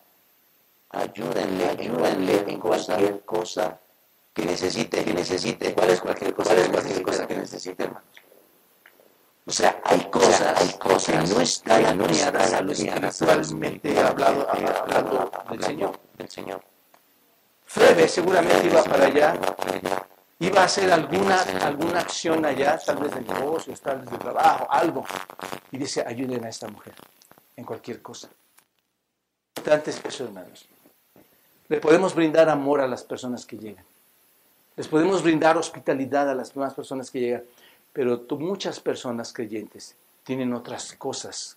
Ayúdenle, ayúdenle en cualquier cosa que necesite, que necesite. ¿Cuál es cualquier cosa? ¿Cuál es cualquier cosa que necesite, hermanos? O sea, hay cosas, hay cosas que no están alineadas a lo espiritualmente hablado, hablado del Señor. Del Señor. Febe seguramente iba para allá, iba a hacer alguna, alguna acción allá, tal vez de negocios, tal vez de trabajo, algo. Y dice, ayuden a esta mujer en cualquier cosa. Eso, hermanos. Le podemos brindar amor a las personas que llegan. Les podemos brindar hospitalidad a las personas que llegan pero tú, muchas personas creyentes tienen otras cosas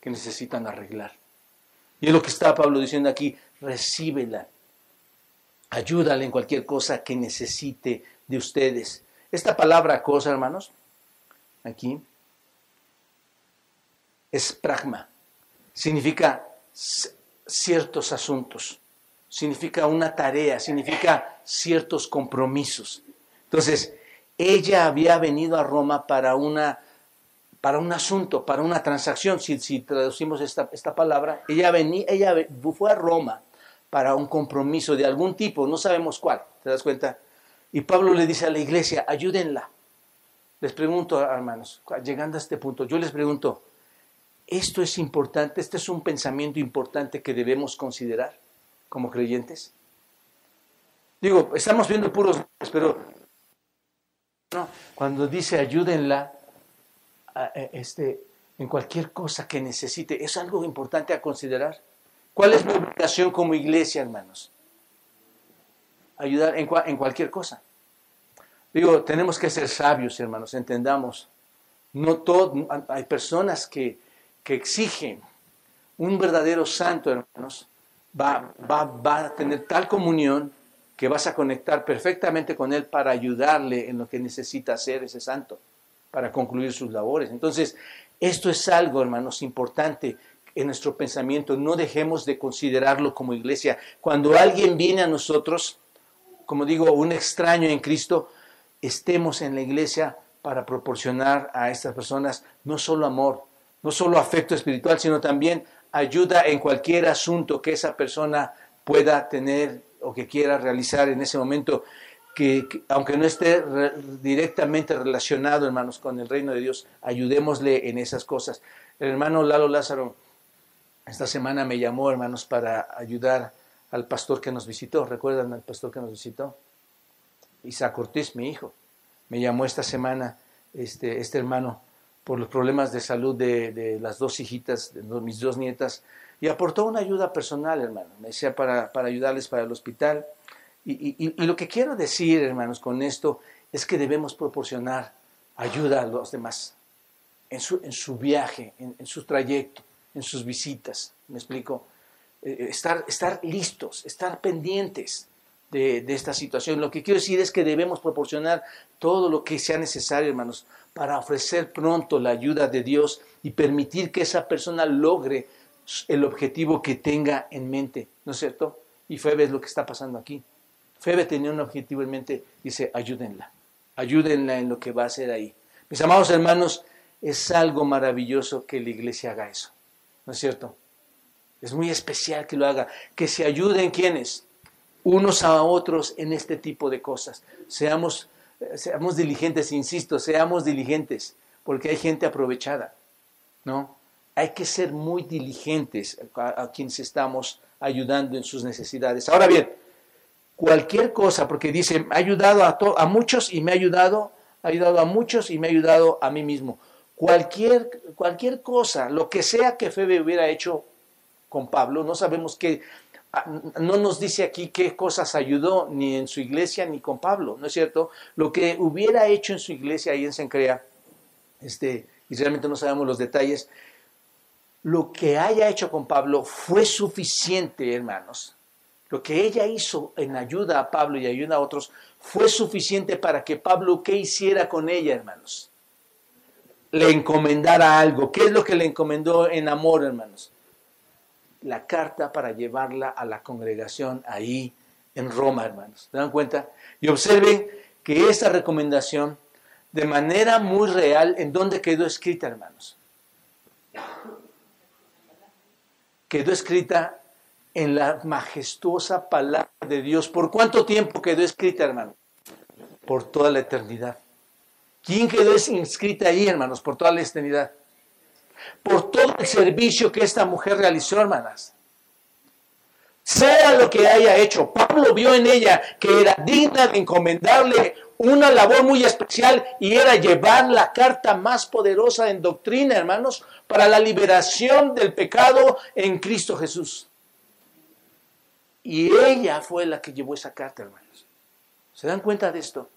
que necesitan arreglar. Y es lo que está Pablo diciendo aquí, recíbela, ayúdale en cualquier cosa que necesite de ustedes. Esta palabra cosa, hermanos, aquí, es pragma, significa ciertos asuntos, significa una tarea, significa ciertos compromisos. Entonces, ella había venido a Roma para una para un asunto, para una transacción, si, si traducimos esta, esta, palabra, ella, venía, ella fue a Roma para un compromiso de algún tipo, no sabemos cuál, ¿te das cuenta? Y Pablo le dice a la iglesia, ayúdenla. Les pregunto, hermanos, llegando a este punto, yo les pregunto, ¿esto es importante? ¿Este es un pensamiento importante que debemos considerar como creyentes? Digo, estamos viendo puros, pero no, cuando dice ayúdenla, este, en cualquier cosa que necesite, es algo importante a considerar. ¿Cuál es mi obligación como iglesia, hermanos? Ayudar en, en cualquier cosa. Digo, tenemos que ser sabios, hermanos, entendamos. No todo, hay personas que, que exigen un verdadero santo, hermanos, va, va, va a tener tal comunión que vas a conectar perfectamente con Él para ayudarle en lo que necesita hacer ese santo, para concluir sus labores. Entonces, esto es algo, hermanos, importante en nuestro pensamiento. No dejemos de considerarlo como iglesia. Cuando alguien viene a nosotros, como digo, un extraño en Cristo, estemos en la iglesia para proporcionar a estas personas no solo amor, no solo afecto espiritual, sino también ayuda en cualquier asunto que esa persona pueda tener o que quiera realizar en ese momento, que, aunque no esté directamente relacionado, hermanos, con el reino de Dios, ayudémosle en esas cosas. El hermano Lalo Lázaro esta semana me llamó, hermanos, para ayudar al pastor que nos visitó. ¿Recuerdan al pastor que nos visitó? Isaac Ortiz, mi hijo. Me llamó esta semana este, este hermano por los problemas de salud de, las dos hijitas, de mis dos nietas, y aportó una ayuda personal, hermano. Me decía para, ayudarles para el hospital. Y, lo que quiero decir, hermanos, con esto es que debemos proporcionar ayuda a los demás en su, en su viaje, en, su trayecto, en sus visitas. ¿Me explico? Eh, eh, estar, estar listos, estar pendientes de, de esta situación. Lo que quiero decir es que debemos proporcionar todo lo que sea necesario, hermanos, para ofrecer pronto la ayuda de Dios y permitir que esa persona logre el objetivo que tenga en mente, ¿no es cierto? Y Febe es lo que está pasando aquí. Febe tenía un objetivo en mente, dice, ayúdenla, ayúdenla en lo que va a hacer ahí. Mis amados hermanos, es algo maravilloso que la iglesia haga eso, ¿no es cierto? Es muy especial que lo haga, que se ayuden quienes, unos a otros en este tipo de cosas. Seamos, seamos diligentes, insisto, seamos diligentes, porque hay gente aprovechada, ¿no? Hay que ser muy diligentes a, quienes estamos ayudando en sus necesidades. Ahora bien, cualquier cosa, porque dice, ha ayudado a, a muchos y me ha ayudado, ha ayudado a muchos y me ha ayudado a mí mismo. Cualquier, cualquier cosa, lo que sea que Febe hubiera hecho con Pablo, no sabemos qué, no nos dice aquí qué cosas ayudó ni en su iglesia ni con Pablo, ¿no es cierto? Lo que hubiera hecho en su iglesia ahí en Sencrea, este, y realmente no sabemos los detalles, lo que haya hecho con Pablo fue suficiente, hermanos. Lo que ella hizo en ayuda a Pablo y ayuda a otros fue suficiente para que Pablo, ¿qué hiciera con ella, hermanos? Le encomendara algo. ¿Qué es lo que le encomendó en amor, hermanos? La carta para llevarla a la congregación ahí en Roma, hermanos. ¿Se dan cuenta? Y observen que esa recomendación, de manera muy real, ¿en dónde quedó escrita, hermanos? Quedó escrita en la majestuosa palabra de Dios. ¿Por cuánto tiempo quedó escrita, hermano? Por toda la eternidad. ¿Quién quedó inscrita ahí, hermanos? Por toda la eternidad. Por todo el servicio que esta mujer realizó, hermanas. Sea lo que haya hecho, Pablo vio en ella que era digna de encomendarle una labor muy especial y era llevar la carta más poderosa en doctrina, hermanos, para la liberación del pecado en Cristo Jesús. Y ella fue la que llevó esa carta, hermanos. ¿Se dan cuenta de esto?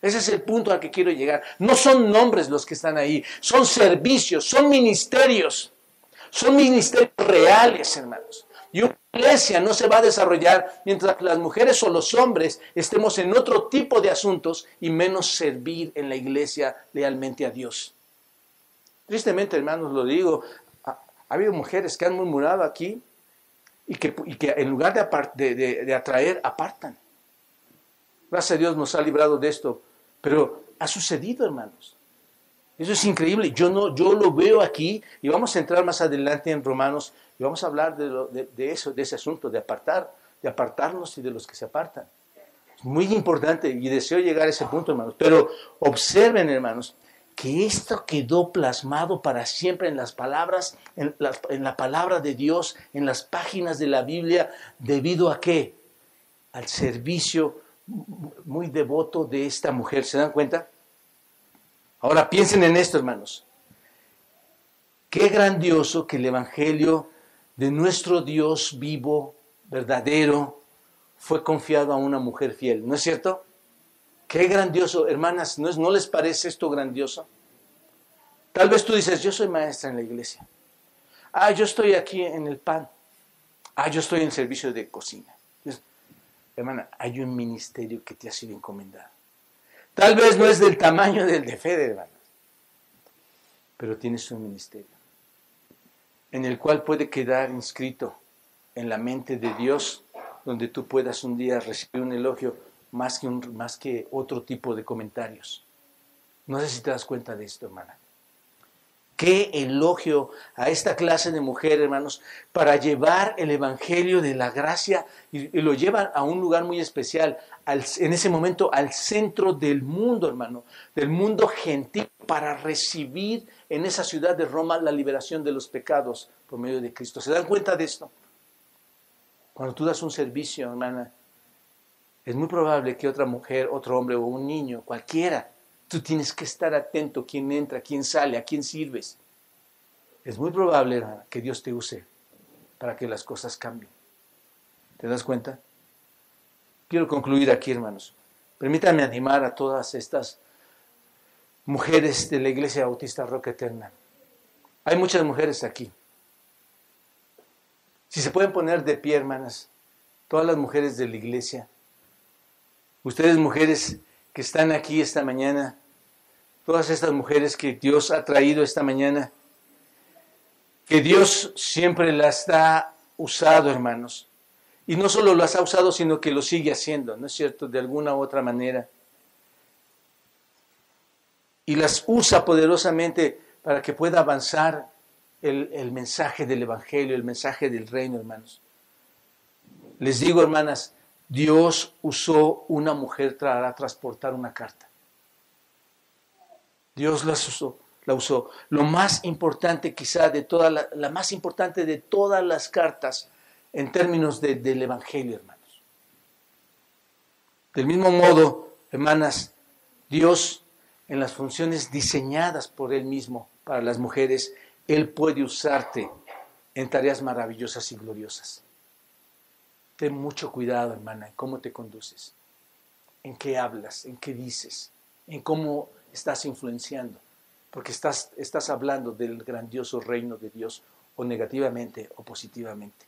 Ese es el punto al que quiero llegar. No son nombres los que están ahí, son servicios, son ministerios. Son ministerios reales, hermanos. Y una iglesia no se va a desarrollar mientras las mujeres o los hombres estemos en otro tipo de asuntos y menos servir en la iglesia lealmente a Dios. Tristemente, hermanos, lo digo, ha, habido mujeres que han murmurado aquí y que, en lugar de, de atraer, apartan. Gracias a Dios nos ha librado de esto, pero ha sucedido, hermanos. Eso es increíble. Yo, no, yo lo veo aquí y vamos a entrar más adelante en Romanos y vamos a hablar de, de, eso, de ese asunto, de apartar, de apartarnos y de los que se apartan. Es muy importante y deseo llegar a ese punto, hermanos. Pero observen, hermanos, que esto quedó plasmado para siempre en las palabras, en la, en la palabra de Dios, en las páginas de la Biblia, debido a qué? Al servicio muy devoto de esta mujer. ¿Se dan cuenta? Ahora piensen en esto, hermanos. Qué grandioso que el Evangelio de nuestro Dios vivo, verdadero, fue confiado a una mujer fiel, ¿no es cierto? Qué grandioso, hermanas, ¿no, ¿no les parece esto grandioso? Tal vez tú dices, yo soy maestra en la iglesia. Ah, yo estoy aquí en el pan. Ah, yo estoy en servicio de cocina. Hermana, hay un ministerio que te ha sido encomendado. Tal vez no es del tamaño del de Fede, hermano, pero tienes un ministerio en el cual puede quedar inscrito en la mente de Dios, donde tú puedas un día recibir un elogio más que, un, más que otro tipo de comentarios. No sé si te das cuenta de esto, hermana. Qué elogio a esta clase de mujer, hermanos, para llevar el Evangelio de la gracia y, lo llevan a un lugar muy especial, en ese momento al centro del mundo, hermano, del mundo gentil, para recibir en esa ciudad de Roma la liberación de los pecados por medio de Cristo. ¿Se dan cuenta de esto? Cuando tú das un servicio, hermana, es muy probable que otra mujer, otro hombre o un niño, cualquiera, Tú tienes que estar atento quién entra, quién sale, a quién sirves. Es muy probable que Dios te use para que las cosas cambien. ¿Te das cuenta? Quiero concluir aquí, hermanos. Permítanme animar a todas estas mujeres de la Iglesia Bautista Roca Eterna. Hay muchas mujeres aquí. Si se pueden poner de pie, hermanas, todas las mujeres de la iglesia, ustedes mujeres que están aquí esta mañana, todas estas mujeres que Dios ha traído esta mañana, que Dios siempre las ha usado, hermanos. Y no solo las ha usado, sino que lo sigue haciendo, ¿no es cierto? De alguna u otra manera. Y las usa poderosamente para que pueda avanzar el, el mensaje del Evangelio, el mensaje del reino, hermanos. Les digo, hermanas, Dios usó una mujer para transportar una carta. Dios la usó, la usó. Lo más importante quizá de toda la más importante de todas las cartas en términos del Evangelio, hermanos. Del mismo modo, hermanas, Dios en las funciones diseñadas por Él mismo para las mujeres, Él puede usarte en tareas maravillosas y gloriosas. Ten mucho cuidado, hermana, en cómo te conduces, en qué hablas, en qué dices, en cómo estás influenciando, porque estás, estás hablando del grandioso reino de Dios o negativamente o positivamente.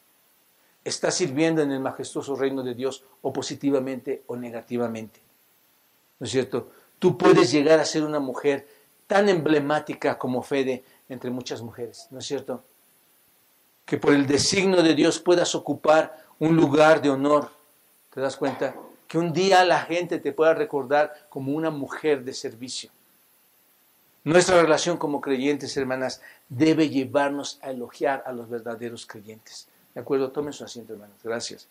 Estás sirviendo en el majestuoso reino de Dios o positivamente o negativamente. ¿No es cierto? Tú puedes llegar a ser una mujer tan emblemática como Fede entre muchas mujeres, ¿no es cierto? Que por el designio de Dios puedas ocupar un lugar de honor. ¿Te das cuenta? Que un día la gente te pueda recordar como una mujer de servicio. Nuestra relación como creyentes, hermanas, debe llevarnos a elogiar a los verdaderos creyentes. ¿De acuerdo? Tomen su asiento, hermanos. Gracias.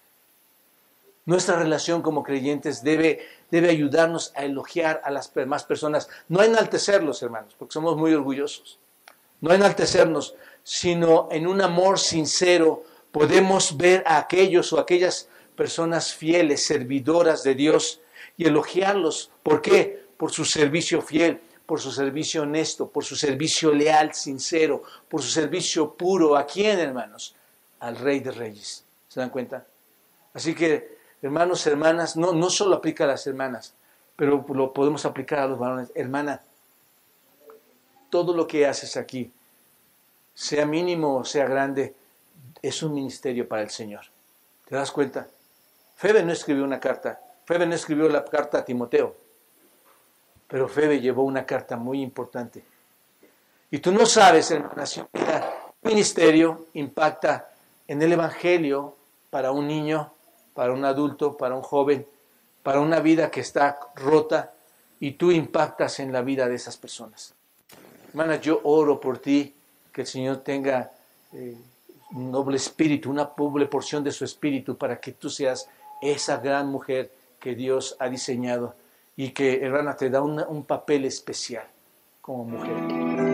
Nuestra relación como creyentes debe, debe ayudarnos a elogiar a las demás personas, no enaltecerlos, hermanos, porque somos muy orgullosos. No enaltecernos, sino en un amor sincero podemos ver a aquellos o aquellas personas fieles, servidoras de Dios, y elogiarlos. ¿Por qué? Por su servicio fiel, por su servicio honesto, por su servicio leal, sincero, por su servicio puro. ¿A quién, hermanos? Al Rey de Reyes. ¿Se dan cuenta? Así que, hermanos, hermanas, no, no solo aplica a las hermanas, pero lo podemos aplicar a los varones. Hermana, todo lo que haces aquí, sea mínimo o sea grande, es un ministerio para el Señor. ¿Te das cuenta? Febe no escribió una carta. Febe no escribió la carta a Timoteo. Pero Febe llevó una carta muy importante. Y tú no sabes, hermana, si un ministerio impacta en el Evangelio para un niño, para un adulto, para un joven, para una vida que está rota y tú impactas en la vida de esas personas. Hermana, yo oro por ti, que el Señor tenga eh, un noble espíritu, una doble porción de su espíritu para que tú seas esa gran mujer que Dios ha diseñado y que, hermana, te da un papel especial como mujer.